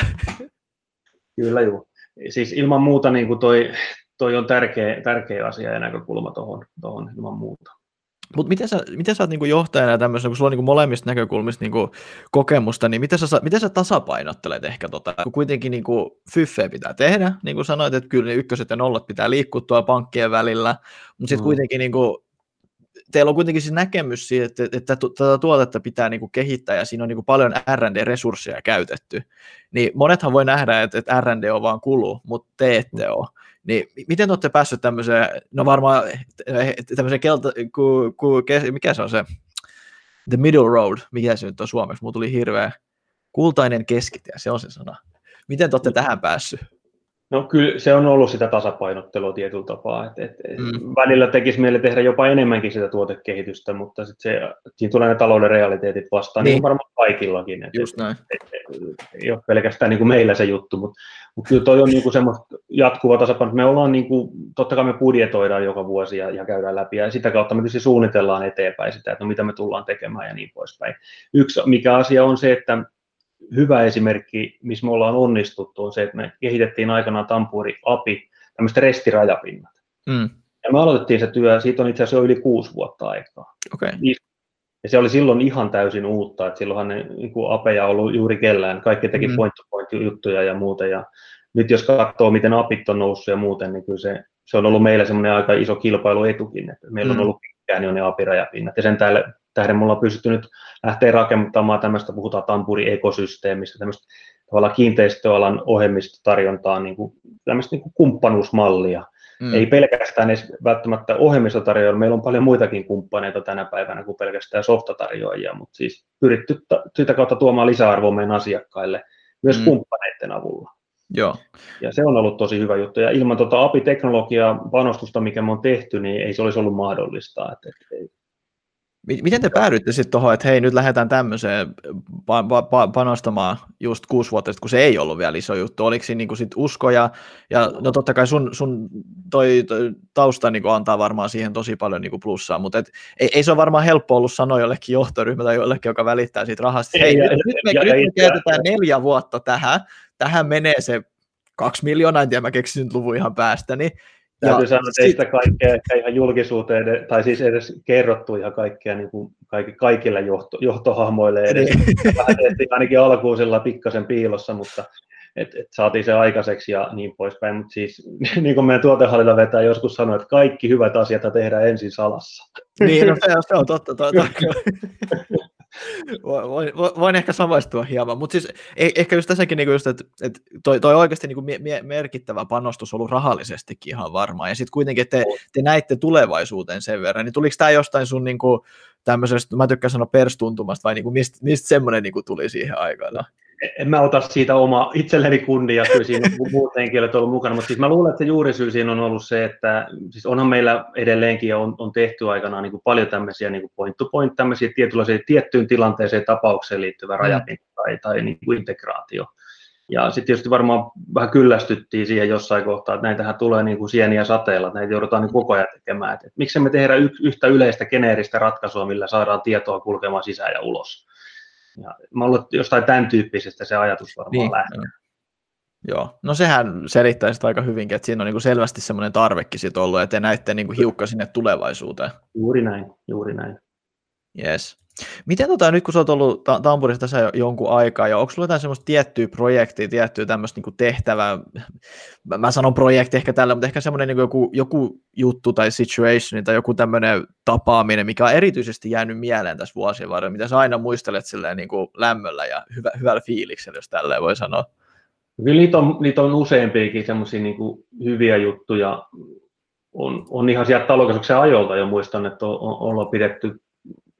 Kyllä joo. Siis ilman muuta niin kuin toi, toi on tärkeä, tärkeä asia ja näkökulma tuohon ilman muuta. Mutta miten sä, miten sä oot niinku johtajana tämmöisenä, kun sulla on niinku molemmista näkökulmista niinku kokemusta, niin miten sä, miten sä tasapainottelet ehkä tota, kun kuitenkin niinku fyffeä pitää tehdä, niin kuin sanoit, että kyllä ne ykköset ja nollat pitää liikkua tuolla pankkien välillä, mutta sitten mm. kuitenkin niinku, teillä on kuitenkin siis näkemys siitä, että, että tätä tuotetta pitää niinku kehittää ja siinä on niinku paljon R&D-resursseja käytetty, niin monethan voi nähdä, että, että R&D on vaan kulu, mutta te ette ole. Niin miten olette päässyt tämmöiseen, no varmaan tämmöiseen kelta, ku, ku, mikä se on se, the middle road, mikä se nyt on suomeksi, mulla tuli hirveä kultainen keskitie, se on se sana. Miten te olette tähän päässyt? No kyllä se on ollut sitä tasapainottelua tietyllä tapaa, että, että mm. välillä tekisi mieli tehdä jopa enemmänkin sitä tuotekehitystä, mutta sitten se, siinä tulee ne talouden realiteetit vastaan, niin, niin varmaan kaikillakin. Että, Just näin. Et, et, ei ole pelkästään niin kuin meillä se juttu, mutta, mutta kyllä toi on niin kuin semmoista jatkuva tasapaino. Me ollaan, niin kuin, totta kai me budjetoidaan joka vuosi ja, ja käydään läpi, ja sitä kautta me tietysti suunnitellaan eteenpäin sitä, että no mitä me tullaan tekemään ja niin poispäin. Yksi mikä asia on se, että hyvä esimerkki, missä me ollaan onnistuttu, on se, että me kehitettiin aikanaan Tampuri API, tämmöistä restirajapinnat. Mm. Ja me aloitettiin se työ, siitä on itse asiassa jo yli kuusi vuotta aikaa. Okay. Ja se oli silloin ihan täysin uutta, että silloinhan ne niin kuin apeja ollut juuri kellään, kaikki teki mm. point-to-point-juttuja ja muuta, ja nyt jos katsoo, miten apit on noussut ja muuten, niin kyllä se, se on ollut meillä semmoinen aika iso kilpailuetukin, että meillä mm. on ollut pitkään jo ne apirajapinnat, ja sen täällä, tähden mulla on pystytty nyt lähteä rakentamaan tämmöistä, puhutaan Tampuri-ekosysteemistä, tämmöistä tavallaan kiinteistöalan ohjelmistotarjontaa, niin kuin, tämmöistä niin kuin kumppanuusmallia. Mm. Ei pelkästään edes välttämättä ohjelmistotarjoajia, meillä on paljon muitakin kumppaneita tänä päivänä kuin pelkästään softatarjoajia, mutta siis pyritty sitä kautta tuomaan lisäarvoa meidän asiakkaille myös mm. kumppaneiden avulla. Joo. Ja se on ollut tosi hyvä juttu. Ja ilman tuota API-teknologiaa panostusta, mikä me on tehty, niin ei se olisi ollut mahdollista. Että, että Miten te päädyitte sitten tuohon, että hei, nyt lähdetään tämmöiseen pa- pa- panostamaan just kuusi vuotta sitten, kun se ei ollut vielä iso juttu? Oliko siinä niinku sit uskoja? Ja no totta kai sun, sun toi, toi tausta niinku antaa varmaan siihen tosi paljon niinku plussaa, mutta et, ei, ei, se ole varmaan helppo ollut sanoa jollekin johtoryhmä tai jollekin, joka välittää siitä rahasta. Hei, ja, nyt me, ja, nyt me käytetään neljä vuotta tähän, tähän menee se kaksi miljoonaa, en tiedä, mä keksin nyt luvun ihan päästäni, Täytyy sanoa, että ei sitä kaikkea ehkä ihan julkisuuteen, tai siis edes kerrottu ihan kaikkea niin kuin kaikille johto, johtohahmoille edes. Niin. Vähän tehtiin ainakin alkuun sillä pikkasen piilossa, mutta et, et saatiin se aikaiseksi ja niin poispäin. Mutta siis niin kuin meidän tuotehallinta vetää joskus sanoa, että kaikki hyvät asiat tehdään ensin salassa. Niin, no se, se on totta. totta. voin, voin, ehkä samaistua hieman, mutta siis eh, ehkä just tässäkin, niin just, että, että toi, toi oikeasti niin kuin merkittävä panostus ollut rahallisestikin ihan varmaan, ja sitten kuitenkin te, te näitte tulevaisuuteen sen verran, niin tuliko tämä jostain sun niin kuin, tämmöisestä, mä tykkään sanoa perstuntumasta, vai niin kuin, mistä, mistä semmoinen niin kuin tuli siihen aikana? En mä ota siitä oma itselleni kunnia, kyllä siinä muut henkilöt ollut mukana, mutta siis mä luulen, että se juurisyy siinä on ollut se, että siis onhan meillä edelleenkin on, on tehty aikanaan niin kuin paljon tämmöisiä niin kuin point to point, tämmöisiä tietynlaisia tiettyyn tilanteeseen tapaukseen liittyvä rajapinta mm. tai, tai niin kuin integraatio. Ja sitten tietysti varmaan vähän kyllästyttiin siihen jossain kohtaa, että näitähän tulee niin kuin sieniä sateella, että näitä joudutaan niin koko ajan tekemään. Että miksi me tehdä yhtä yleistä geneeristä ratkaisua, millä saadaan tietoa kulkemaan sisään ja ulos. Ja mä luulen, että jostain tämän tyyppisestä se ajatus varmaan niin, lähtee. Joo, no sehän selittää sitä aika hyvinkin, että siinä on niin kuin selvästi semmoinen tarvekin sit ollut, että te näette niin kuin hiukka sinne tulevaisuuteen. Juuri näin, juuri näin. Yes. Miten tota, nyt kun sä oot ollut ta- Tampurissa tässä jonkun aikaa, ja onko sulla jotain semmoista tiettyä projektia, tiettyä tämmöistä niin tehtävää, mä, mä sanon projekti ehkä tällä, mutta ehkä semmoinen niin joku, joku juttu tai situation tai joku tämmöinen tapaaminen, mikä on erityisesti jäänyt mieleen tässä vuosien varrella, mitä sä aina muistelet silleen niin kuin lämmöllä ja hyvä, hyvällä fiiliksellä, jos tälleen voi sanoa. Kyllä niitä on, niitä on useampiakin semmoisia niin hyviä juttuja, on, on ihan sieltä talokasvuksen ajolta jo muistan, että on, on, ollaan pidetty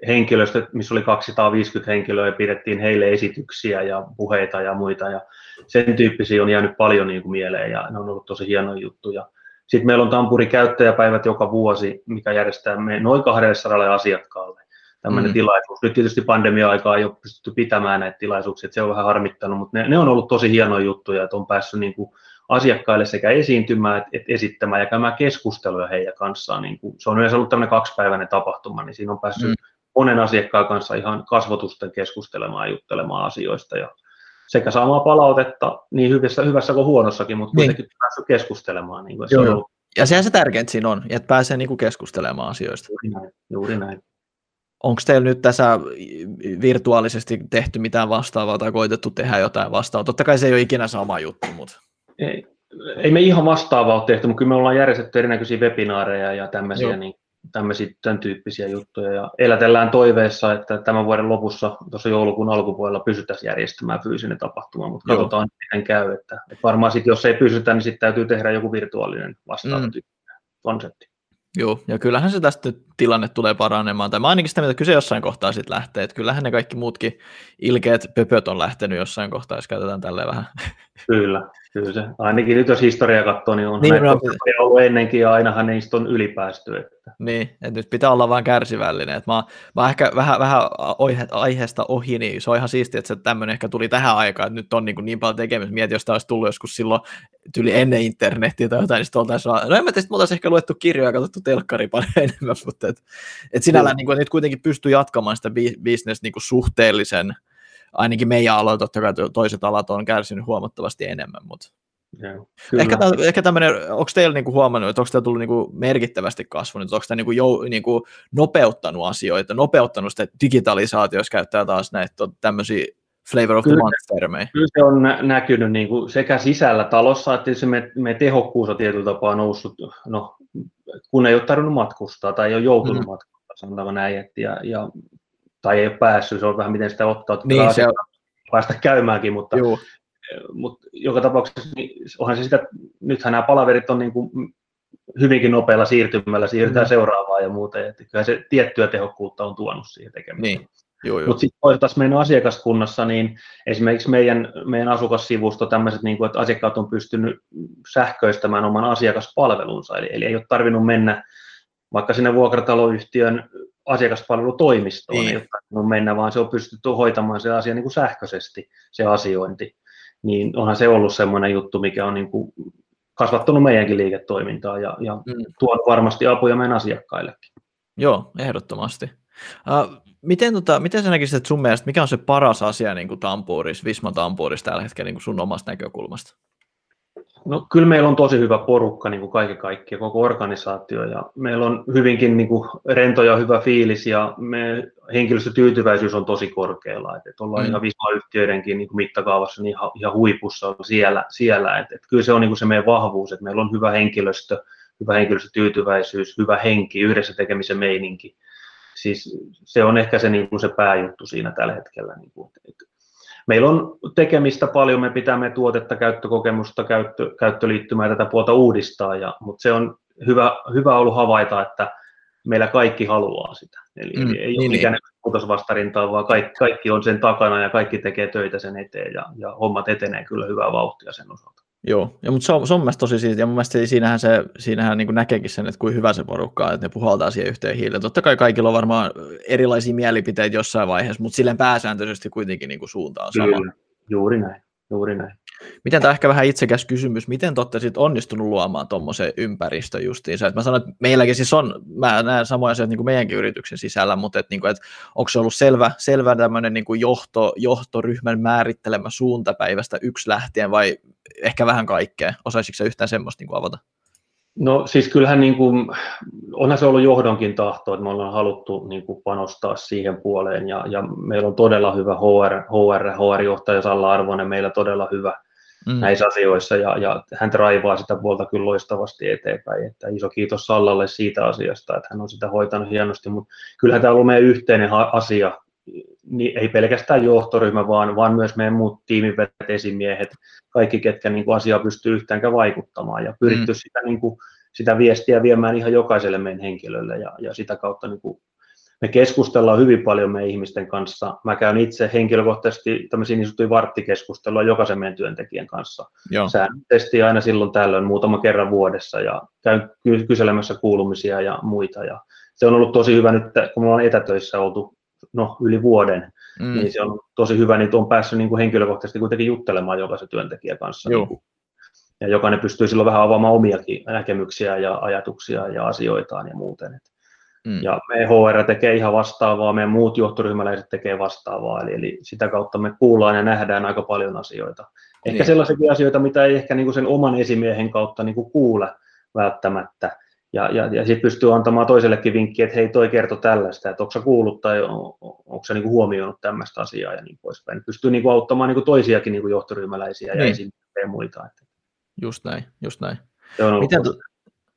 henkilöstö, missä oli 250 henkilöä ja pidettiin heille esityksiä ja puheita ja muita ja sen tyyppisiä on jäänyt paljon niin kuin mieleen ja ne on ollut tosi hienoja juttuja. Sitten meillä on Tampuri käyttäjäpäivät joka vuosi, mikä järjestää me noin 200 asiakkaalle tämmöinen mm. tilaisuus. Nyt tietysti pandemia-aikaa ei ole pystytty pitämään näitä tilaisuuksia, että se on vähän harmittanut, mutta ne, ne on ollut tosi hienoja juttuja, että on päässyt niin kuin asiakkaille sekä esiintymään että esittämään ja käymään keskusteluja heidän kanssaan. Niin kuin, se on yleensä ollut tämmöinen kaksipäiväinen tapahtuma, niin siinä on päässyt mm monen asiakkaan kanssa ihan kasvotusten keskustelemaan ja juttelemaan asioista ja sekä saamaan palautetta niin hyvässä, hyvässä kuin huonossakin, mutta niin. kuitenkin päässyt keskustelemaan. Niin kuin Joo. Se on ja sehän se tärkeintä siinä on, että pääsee niinku keskustelemaan asioista. Juuri näin. Juuri näin. Onko teillä nyt tässä virtuaalisesti tehty mitään vastaavaa tai koitettu tehdä jotain vastaavaa? Totta kai se ei ole ikinä sama juttu, mutta... Ei, ei me ihan vastaavaa ole tehty, mutta kyllä me ollaan järjestetty erinäköisiä webinaareja ja tämmöisiä, niin, tämmöisiä tämän tyyppisiä juttuja. Ja elätellään toiveessa, että tämän vuoden lopussa, tuossa joulukuun alkupuolella, pysyttäisiin järjestämään fyysinen tapahtuma, mutta Joo. katsotaan, miten käy. Että, että varmaan sitten, jos ei pysytä, niin sitten täytyy tehdä joku virtuaalinen vastaava mm. konsepti. Joo, ja kyllähän se tästä tilanne tulee paranemaan, tai mä ainakin sitä, mitä kyse jossain kohtaa sitten lähtee, että kyllähän ne kaikki muutkin ilkeät pöpöt on lähtenyt jossain kohtaa, jos käytetään tälleen vähän. Kyllä, Kyllä se, ainakin nyt jos historia katsoo, niin on niin, näitä no, ollut ennenkin ja ainahan niistä on ylipäästy. Että. Niin, että nyt pitää olla vain kärsivällinen. Että mä, mä ehkä vähän, vähän aiheesta ohi, niin se on ihan siistiä, että se tämmöinen ehkä tuli tähän aikaan, että nyt on niin, kuin niin paljon tekemistä. Mietin, jos tämä olisi tullut joskus silloin tyli ennen internetiä tai jotain, niin sitten oltaisiin vaan, no en mä tiedä, me oltaisiin ehkä luettu kirjoja ja katsottu telkkari paljon enemmän, mutta et, et sinällään niin kuin, nyt kuitenkin pystyy jatkamaan sitä bisnes niin kuin suhteellisen, ainakin meidän aloilla, totta kai toiset alat on kärsinyt huomattavasti enemmän, mutta Joo, ehkä, tämä, ehkä tämmöinen, onko teillä niinku huomannut, että onko tämä tullut niinku merkittävästi kasvanut, onko tämä niinku jou, niinku nopeuttanut asioita, nopeuttanut sitä digitalisaatio, jos käyttää taas näitä tämmöisiä flavor of kyllä, the month-termejä? Kyllä se on näkynyt niinku sekä sisällä talossa, että se me, me tehokkuus on tietyllä tapaa noussut, no, kun ei ole tarvinnut matkustaa tai ei ole joutunut mm. matkustaa, sanotaan näin, että, ja, ja tai ei ole päässyt, se on vähän miten sitä ottaa, että niin, se on. päästä käymäänkin, mutta, mutta joka tapauksessa niin onhan se sitä, nythän nämä palaverit on niin kuin hyvinkin nopealla siirtymällä, siirrytään mm. seuraavaan ja muuta, ja kyllä se tiettyä tehokkuutta on tuonut siihen tekemiseen. Niin. Mutta sitten toisaalta meidän asiakaskunnassa, niin esimerkiksi meidän, meidän asukassivusto, tämmöiset, niin kuin, että asiakkaat on pystynyt sähköistämään oman asiakaspalvelunsa, eli, eli ei ole tarvinnut mennä vaikka sinne vuokrataloyhtiön asiakaspalvelutoimistoon, niin. ei ole mennä, vaan se on pystytty hoitamaan se asia niin kuin sähköisesti, se asiointi. Niin onhan se ollut semmoinen juttu, mikä on niin kuin kasvattanut meidänkin liiketoimintaa ja, ja mm. tuonut varmasti apuja meidän asiakkaillekin. Joo, ehdottomasti. Uh, miten, tota, miten sä näkisit, että sun mielestä, mikä on se paras asia niin kuin Tampuuris, Visma Tampuuris tällä hetkellä niin kuin sun omasta näkökulmasta? No, kyllä meillä on tosi hyvä porukka niin kuin kaiken kaikkiaan, koko organisaatio, ja meillä on hyvinkin niin kuin, rento ja hyvä fiilis, ja me, henkilöstötyytyväisyys on tosi korkealla, että, että ollaan mm. ihan Visma-yhtiöidenkin niin kuin mittakaavassa niin ihan, ihan huipussa siellä, siellä. Että, että kyllä se on niin kuin se meidän vahvuus, että meillä on hyvä henkilöstö, hyvä henkilöstötyytyväisyys, hyvä henki, yhdessä tekemisen meininki, siis se on ehkä se, niin kuin se pääjuttu siinä tällä hetkellä, niin kuin, että meillä on tekemistä paljon, me pitää me tuotetta, käyttökokemusta, käyttö, käyttöliittymää tätä puolta uudistaa, ja, mutta se on hyvä, hyvä ollut havaita, että meillä kaikki haluaa sitä. Eli, mm, ei niin, ole mikään niin. muutosvastarintaa, vaan kaikki, kaikki on sen takana ja kaikki tekee töitä sen eteen ja, ja hommat etenee kyllä hyvää vauhtia sen osalta. Joo, ja, mutta se on, se on mielestäni tosi siitä, ja mun mielestä siinähän, se, siinähän niin näkeekin sen, että kuin hyvä se porukka on, että ne puhaltaa siihen yhteen hiileen. Totta kai kaikilla on varmaan erilaisia mielipiteitä jossain vaiheessa, mutta silleen pääsääntöisesti kuitenkin niin kuin suunta on sama. Kyllä, juuri näin, juuri näin. Miten tämä ehkä vähän itsekäs kysymys, miten te olette sitten onnistunut luomaan tuommoisen ympäristön justiinsa? Et mä sanon, että meilläkin siis on, mä näen samoja asioita niin kuin meidänkin yrityksen sisällä, mutta et, niin kuin, et, onko se ollut selvä, selvä tämmöinen niin johto, johtoryhmän määrittelemä suuntapäivästä yksi lähtien vai ehkä vähän kaikkea? Osaisitko se yhtään semmoista niin kuin avata? No siis kyllähän niin kuin, onhan se ollut johdonkin tahto, että me ollaan haluttu niin kuin panostaa siihen puoleen ja, ja meillä on todella hyvä HR, HR, HR-johtaja Salla Arvonen, meillä todella hyvä mm. näissä asioissa ja, ja hän raivaa sitä puolta kyllä loistavasti eteenpäin. Että iso kiitos Sallalle siitä asiasta, että hän on sitä hoitanut hienosti, mutta kyllähän tämä on ollut meidän yhteinen asia, niin ei pelkästään johtoryhmä, vaan, vaan myös meidän muut tiimivetet, esimiehet, kaikki, ketkä niin kuin asiaa pystyy yhtäänkään vaikuttamaan ja pyritty mm. sitä, niin kuin, sitä viestiä viemään ihan jokaiselle meidän henkilölle ja, ja sitä kautta niin kuin me keskustellaan hyvin paljon meidän ihmisten kanssa. Mä käyn itse henkilökohtaisesti tämmöisiä niin sanottuja varttikeskustelua jokaisen meidän työntekijän kanssa. Säännöllisesti aina silloin tällöin muutama kerran vuodessa ja käyn kyselemässä kuulumisia ja muita. Ja se on ollut tosi hyvä nyt, kun me ollaan etätöissä oltu no, yli vuoden, mm. niin se on tosi hyvä, niin on päässyt niin kuin henkilökohtaisesti kuitenkin juttelemaan jokaisen työntekijän kanssa. Joo. Niin kuin, ja jokainen pystyy silloin vähän avaamaan omiakin näkemyksiä ja ajatuksia ja asioitaan ja muuten. Mm. Ja me HR tekee ihan vastaavaa, meidän muut johtoryhmäläiset tekee vastaavaa, eli, eli sitä kautta me kuullaan ja nähdään aika paljon asioita. Ehkä niin. sellaisia asioita, mitä ei ehkä niin kuin sen oman esimiehen kautta niin kuin kuule välttämättä. Ja, ja, ja sitten pystyy antamaan toisellekin vinkkiä, että hei, toi kertoo tällaista, että onko kuullut tai on, onko sä niin huomioinut tämmöistä asiaa ja niin poispäin. Pystyy niin kuin auttamaan niin kuin toisiakin niin kuin johtoryhmäläisiä niin. ja esimiehiä ja muita. Just näin, just näin. Se on Miten,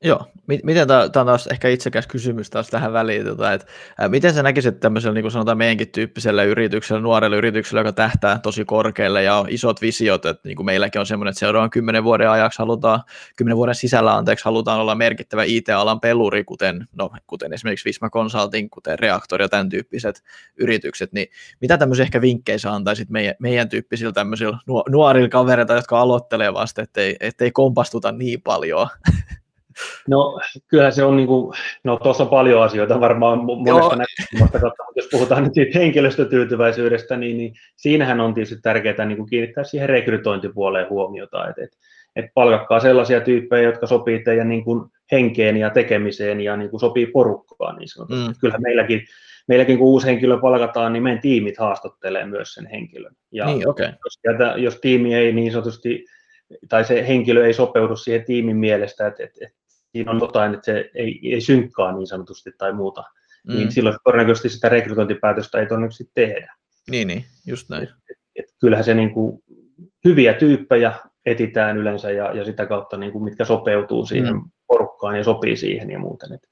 Joo, miten tämä on taas ehkä itsekäs kysymys taas tähän väliin, tota, että ää, miten sä näkisit tämmöisellä niin kuin sanotaan meidänkin tyyppisellä yrityksellä, nuorelle yrityksellä, joka tähtää tosi korkealle ja on isot visiot, että niin kuin meilläkin on semmoinen, että seuraavan kymmenen vuoden ajaksi halutaan, kymmenen vuoden sisällä anteeksi, halutaan olla merkittävä IT-alan peluri, kuten, no, kuten esimerkiksi Visma Consulting, kuten Reaktor ja tämän tyyppiset yritykset, niin mitä tämmöisiä ehkä vinkkejä sä antaisit meidän, meidän tyyppisillä tämmöisillä nuorilla kavereilla, jotka aloittelee vasta, ettei, ettei kompastuta niin paljon? No kyllä se on, niin kuin, no tuossa on paljon asioita varmaan monesta näkökulmasta, mutta jos puhutaan nyt siitä henkilöstötyytyväisyydestä, niin, niin siinähän on tietysti tärkeää niin kuin kiinnittää siihen rekrytointipuoleen huomiota, että, että, että palkakkaa sellaisia tyyppejä, jotka sopii teidän niin kuin henkeen ja tekemiseen ja niin kuin sopii porukkaan niin sanotusti. Mm. Kyllähän meilläkin, meilläkin kun uusi henkilö palkataan, niin meidän tiimit haastattelee myös sen henkilön. Ja niin, okay. jos, jos tiimi ei niin sanotusti tai se henkilö ei sopeudu siihen tiimin mielestä, että, että, että siinä on jotain, että se ei, ei synkkaa niin sanotusti tai muuta, niin mm. niin silloin todennäköisesti sitä rekrytointipäätöstä ei todennäköisesti tehdä. Niin, niin just näin. Et, et, kyllähän se niin kuin, hyviä tyyppejä etitään yleensä ja, ja sitä kautta, niin kuin, mitkä sopeutuu siihen mm. porukkaan ja sopii siihen ja muuten. Et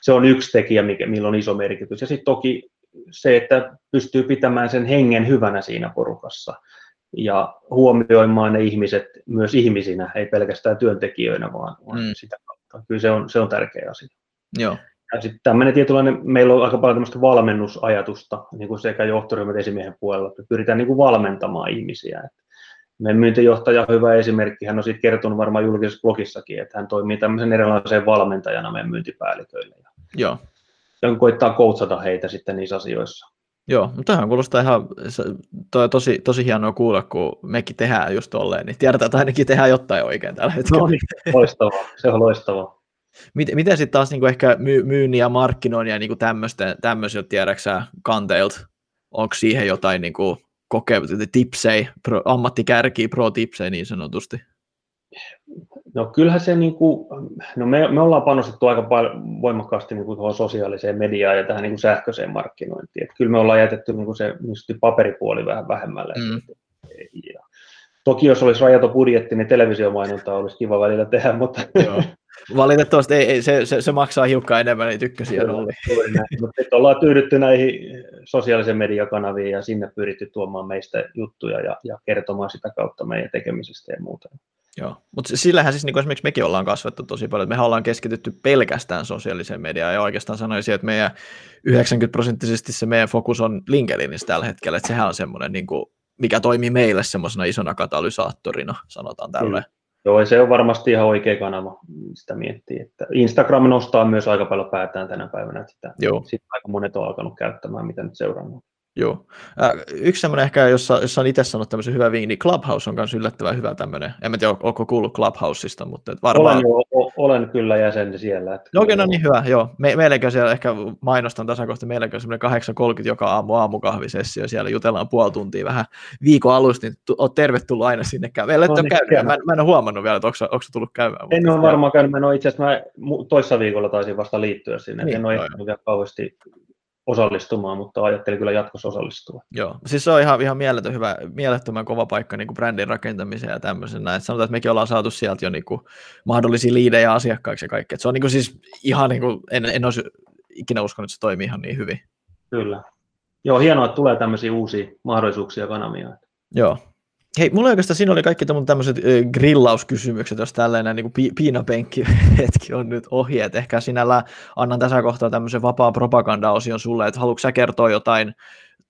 se on yksi tekijä, mikä, millä on iso merkitys. Ja sitten toki se, että pystyy pitämään sen hengen hyvänä siinä porukassa ja huomioimaan ne ihmiset myös ihmisinä, ei pelkästään työntekijöinä, vaan, mm. sitä kautta. Kyllä se on, se on tärkeä asia. Joo. Ja sitten tämmöinen tietynlainen, meillä on aika paljon tämmöistä valmennusajatusta niin kuin sekä johtoryhmät esimiehen puolella, että pyritään niin kuin valmentamaan ihmisiä. Että meidän myyntijohtaja on hyvä esimerkki, hän on siitä kertonut varmaan julkisessa blogissakin, että hän toimii tämmöisen erilaisen valmentajana meidän myyntipäälliköille. Joo. Ja koittaa koutsata heitä sitten niissä asioissa. Joo, mutta tähän kuulostaa ihan toi tosi, tosi hienoa kuulla, kun mekin tehdään just tolleen, niin tiedetään, että ainakin tehdään jotain oikein tällä hetkellä. No niin, loistavaa, se on loistavaa. Miten, miten sitten taas niin ehkä myy, myynnin ja markkinoinnin ja niin tämmöisiltä tiedäksä kanteilta, onko siihen jotain niin kokemusta, tipsei, pro, ammattikärkiä, pro-tipsei niin sanotusti? No kyllähän se, niin kuin, no me, me ollaan panostettu aika paljon voimakkaasti niin kuin tuohon sosiaaliseen mediaan ja tähän niin kuin sähköiseen markkinointiin. Että kyllä me ollaan jätetty niin kuin se niin paperipuoli vähän vähemmälle. Mm. Ja toki jos olisi rajaton budjetti, niin televisiomainonta olisi kiva välillä tehdä, mutta... Joo. Valitettavasti ei, ei, se, se, se, maksaa hiukan enemmän, niin tykkäsiä oli. Mutta ollaan tyydytty näihin sosiaalisen mediakanaviin ja sinne pyritty tuomaan meistä juttuja ja, ja kertomaan sitä kautta meidän tekemisestä ja muuta. Joo, mutta sillähän siis niin esimerkiksi mekin ollaan kasvettu tosi paljon, mehän ollaan keskitytty pelkästään sosiaaliseen mediaan ja oikeastaan sanoisin, että meidän 90 prosenttisesti se meidän fokus on LinkedInissä tällä hetkellä, että sehän on semmoinen, niin kuin, mikä toimii meille semmoisena isona katalysaattorina, sanotaan tällä. Mm. Joo, se on varmasti ihan oikea kanava, sitä miettii. Että Instagram nostaa myös aika paljon päätään tänä päivänä, että sitä, Joo. sitä aika monet on alkanut käyttämään, mitä nyt seurannut. Joo. Äh, yksi semmoinen ehkä, jossa, jossa on itse sanonut tämmöisen hyvän vinkki, niin Clubhouse on myös yllättävän hyvä tämmöinen. En tiedä, onko kuullut Clubhouseista, mutta varmaan... Olen, jo, olen kyllä jäsen siellä. Että no, okay, no niin hyvä, joo. Me, meilläkin siellä ehkä mainostan tasakohta, meilläkin on semmoinen 8.30 joka aamu aamukahvisessio, siellä jutellaan puoli tuntia vähän viikon alusta, niin oot tervetullut aina sinne käymään. Meillä no, niin, käynyt, mä, mä, en ole huomannut vielä, että onko, onko tullut käymään. En ole varmaan käynyt, mä en ole itse asiassa, mä toissa viikolla taisin vasta liittyä sinne, niin, en ole vielä kauheasti osallistumaan, mutta ajattelin kyllä jatkossa osallistua. Joo, siis se on ihan, ihan mieletön, hyvä, mielettömän kova paikka niin kuin brändin rakentamiseen ja tämmöisenä. Et sanotaan, että mekin ollaan saatu sieltä jo niin kuin, mahdollisia liidejä asiakkaiksi ja kaikkea. se on niin kuin, siis ihan, niin kuin, en, en olisi ikinä uskonut, että se toimii ihan niin hyvin. Kyllä. Joo, hienoa, että tulee tämmöisiä uusia mahdollisuuksia kanavia. Joo, Hei, mulla oikeastaan siinä oli kaikki tämmöiset grillauskysymykset, jos tällainen niin pi- piinapenkki hetki on nyt ohi, että ehkä sinällä annan tässä kohtaa tämmöisen vapaa propaganda-osion sulle, että haluatko sä kertoa jotain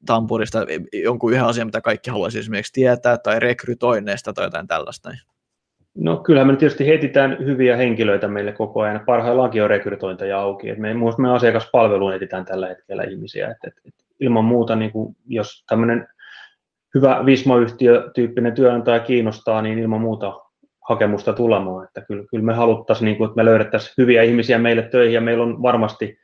Tampurista, jonkun yhden asian, mitä kaikki haluaisi esimerkiksi tietää, tai rekrytoinneista tai jotain tällaista? No kyllähän me tietysti etsitään hyviä henkilöitä meille koko ajan. Parhaillaankin on rekrytointeja auki. Et me, me asiakaspalveluun etsitään tällä hetkellä ihmisiä. Et, et, et ilman muuta, niin kuin, jos tämmöinen hyvä Visma-yhtiö-tyyppinen työnantaja kiinnostaa, niin ilman muuta hakemusta tulemaan. Että kyllä, kyllä me haluttaisiin, niin kuin, että me löydettäisiin hyviä ihmisiä meille töihin ja meillä on varmasti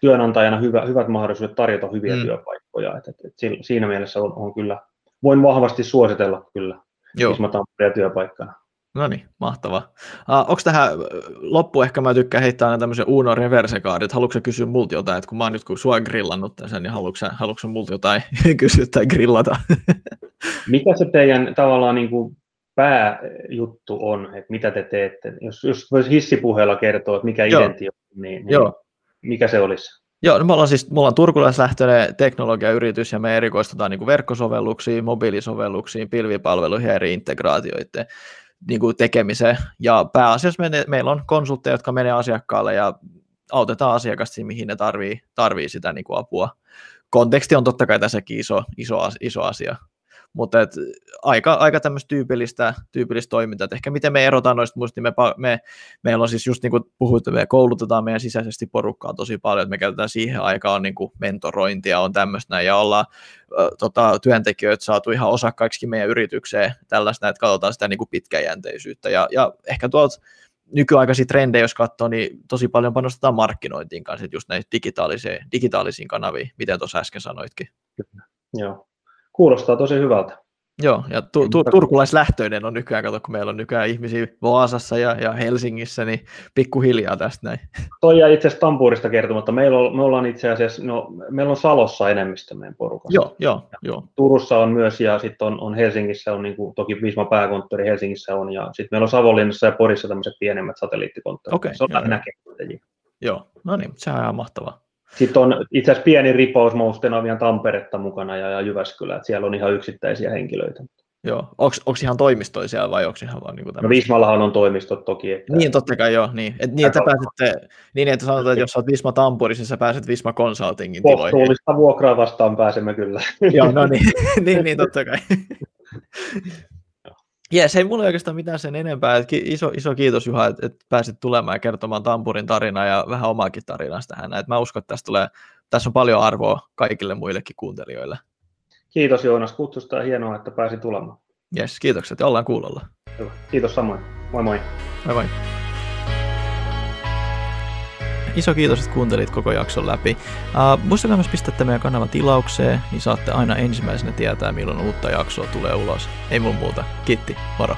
työnantajana hyvä, hyvät mahdollisuudet tarjota hyviä mm. työpaikkoja. Et, et, et siinä mielessä on, on kyllä, voin vahvasti suositella kyllä Joo. työpaikkana. No niin, mahtavaa. Uh, onko tähän loppu, ehkä mä tykkään heittää aina tämmöisen Uno reverse että haluatko kysyä multa jotain, että kun mä oon nyt kun sua grillannut tässä, niin haluatko, haluatko multa jotain kysyä tai grillata? Mikä se teidän tavallaan niin kuin pääjuttu on, että mitä te teette? Jos, jos voisi hissipuheella kertoa, että mikä identi on, niin, niin Joo. mikä se olisi? Joo, no me ollaan siis, me ollaan turkulaislähtöinen teknologiayritys ja me erikoistutaan niin verkkosovelluksiin, mobiilisovelluksiin, pilvipalveluihin ja eri integraatioiden niin kuin tekemiseen. Ja pääasiassa me, meillä on konsultteja, jotka menee asiakkaalle ja autetaan asiakasta mihin ne tarvii, tarvii sitä niin kuin apua. Konteksti on totta kai tässäkin iso, iso, iso asia. Mutta et, aika, aika tämmöistä tyypillistä, tyypillistä toimintaa. Et ehkä miten me erotaan noista muista, niin me, me, meillä on siis just niin kuin puhuit, me koulutetaan meidän sisäisesti porukkaa tosi paljon, että me käytetään siihen aikaan niin kuin mentorointia, on tämmöistä ja ollaan tota, työntekijöitä saatu ihan osakkaiksi meidän yritykseen, tällaista, että katsotaan sitä niin kuin pitkäjänteisyyttä. Ja, ja ehkä tuolta nykyaikaisia trendejä, jos katsoo, niin tosi paljon panostetaan markkinointiin kanssa, just näihin digitaalisiin kanaviin, miten tuossa äsken sanoitkin. Joo. Kuulostaa tosi hyvältä. Joo, ja tu- tu- turkulaislähtöinen on nykyään, kato, kun meillä on nykyään ihmisiä Vaasassa ja, ja Helsingissä, niin pikkuhiljaa tästä näin. Toi ja itse asiassa Tampuurista kertomatta. Meillä on, me ollaan itse asiassa, no, meillä on Salossa enemmistö meidän porukassa. Joo, joo, joo. Turussa on myös, ja sitten on, on, Helsingissä on, niin kuin, toki Visma pääkonttori Helsingissä on, ja sitten meillä on Savonlinnassa ja Porissa tämmöiset pienemmät satelliittikonttorit. Okei. Okay, joo, joo, no niin, se on ihan mahtavaa. Sitten on itse asiassa pieni ripaus, mä on vielä Tamperetta mukana ja, ja Jyväskylä, että siellä on ihan yksittäisiä henkilöitä. Joo, onko ihan toimistoja siellä vai onko ihan vaan niin No Vismallahan on toimistot toki. Että... Niin, totta kai joo, niin. Et niin, että pääsette, niin, että sanotaan, että jos olet Visma Tampurissa, niin sä pääset Visma Consultingin tiloihin. Kohtuullista vuokraa vastaan pääsemme kyllä. joo, no niin, niin, niin totta kai. Jes, ei mulla oikeastaan mitään sen enempää. Et iso, iso kiitos Juha, että et pääsit tulemaan ja kertomaan Tampurin tarinaa ja vähän omaakin tarinasta tähän. Et mä uskon, että tästä tulee, tässä on paljon arvoa kaikille muillekin kuuntelijoille. Kiitos Joonas kutsusta ja hienoa, että pääsi tulemaan. Jes, kiitokset ja ollaan kuulolla. Hyvä. Kiitos samoin. Moi moi. Moi moi. Iso kiitos, että kuuntelit koko jakson läpi. Uh, muistakaa myös pistää meidän kanavan tilaukseen, niin saatte aina ensimmäisenä tietää, milloin uutta jaksoa tulee ulos. Ei mulla muuta. Kiitti, moro.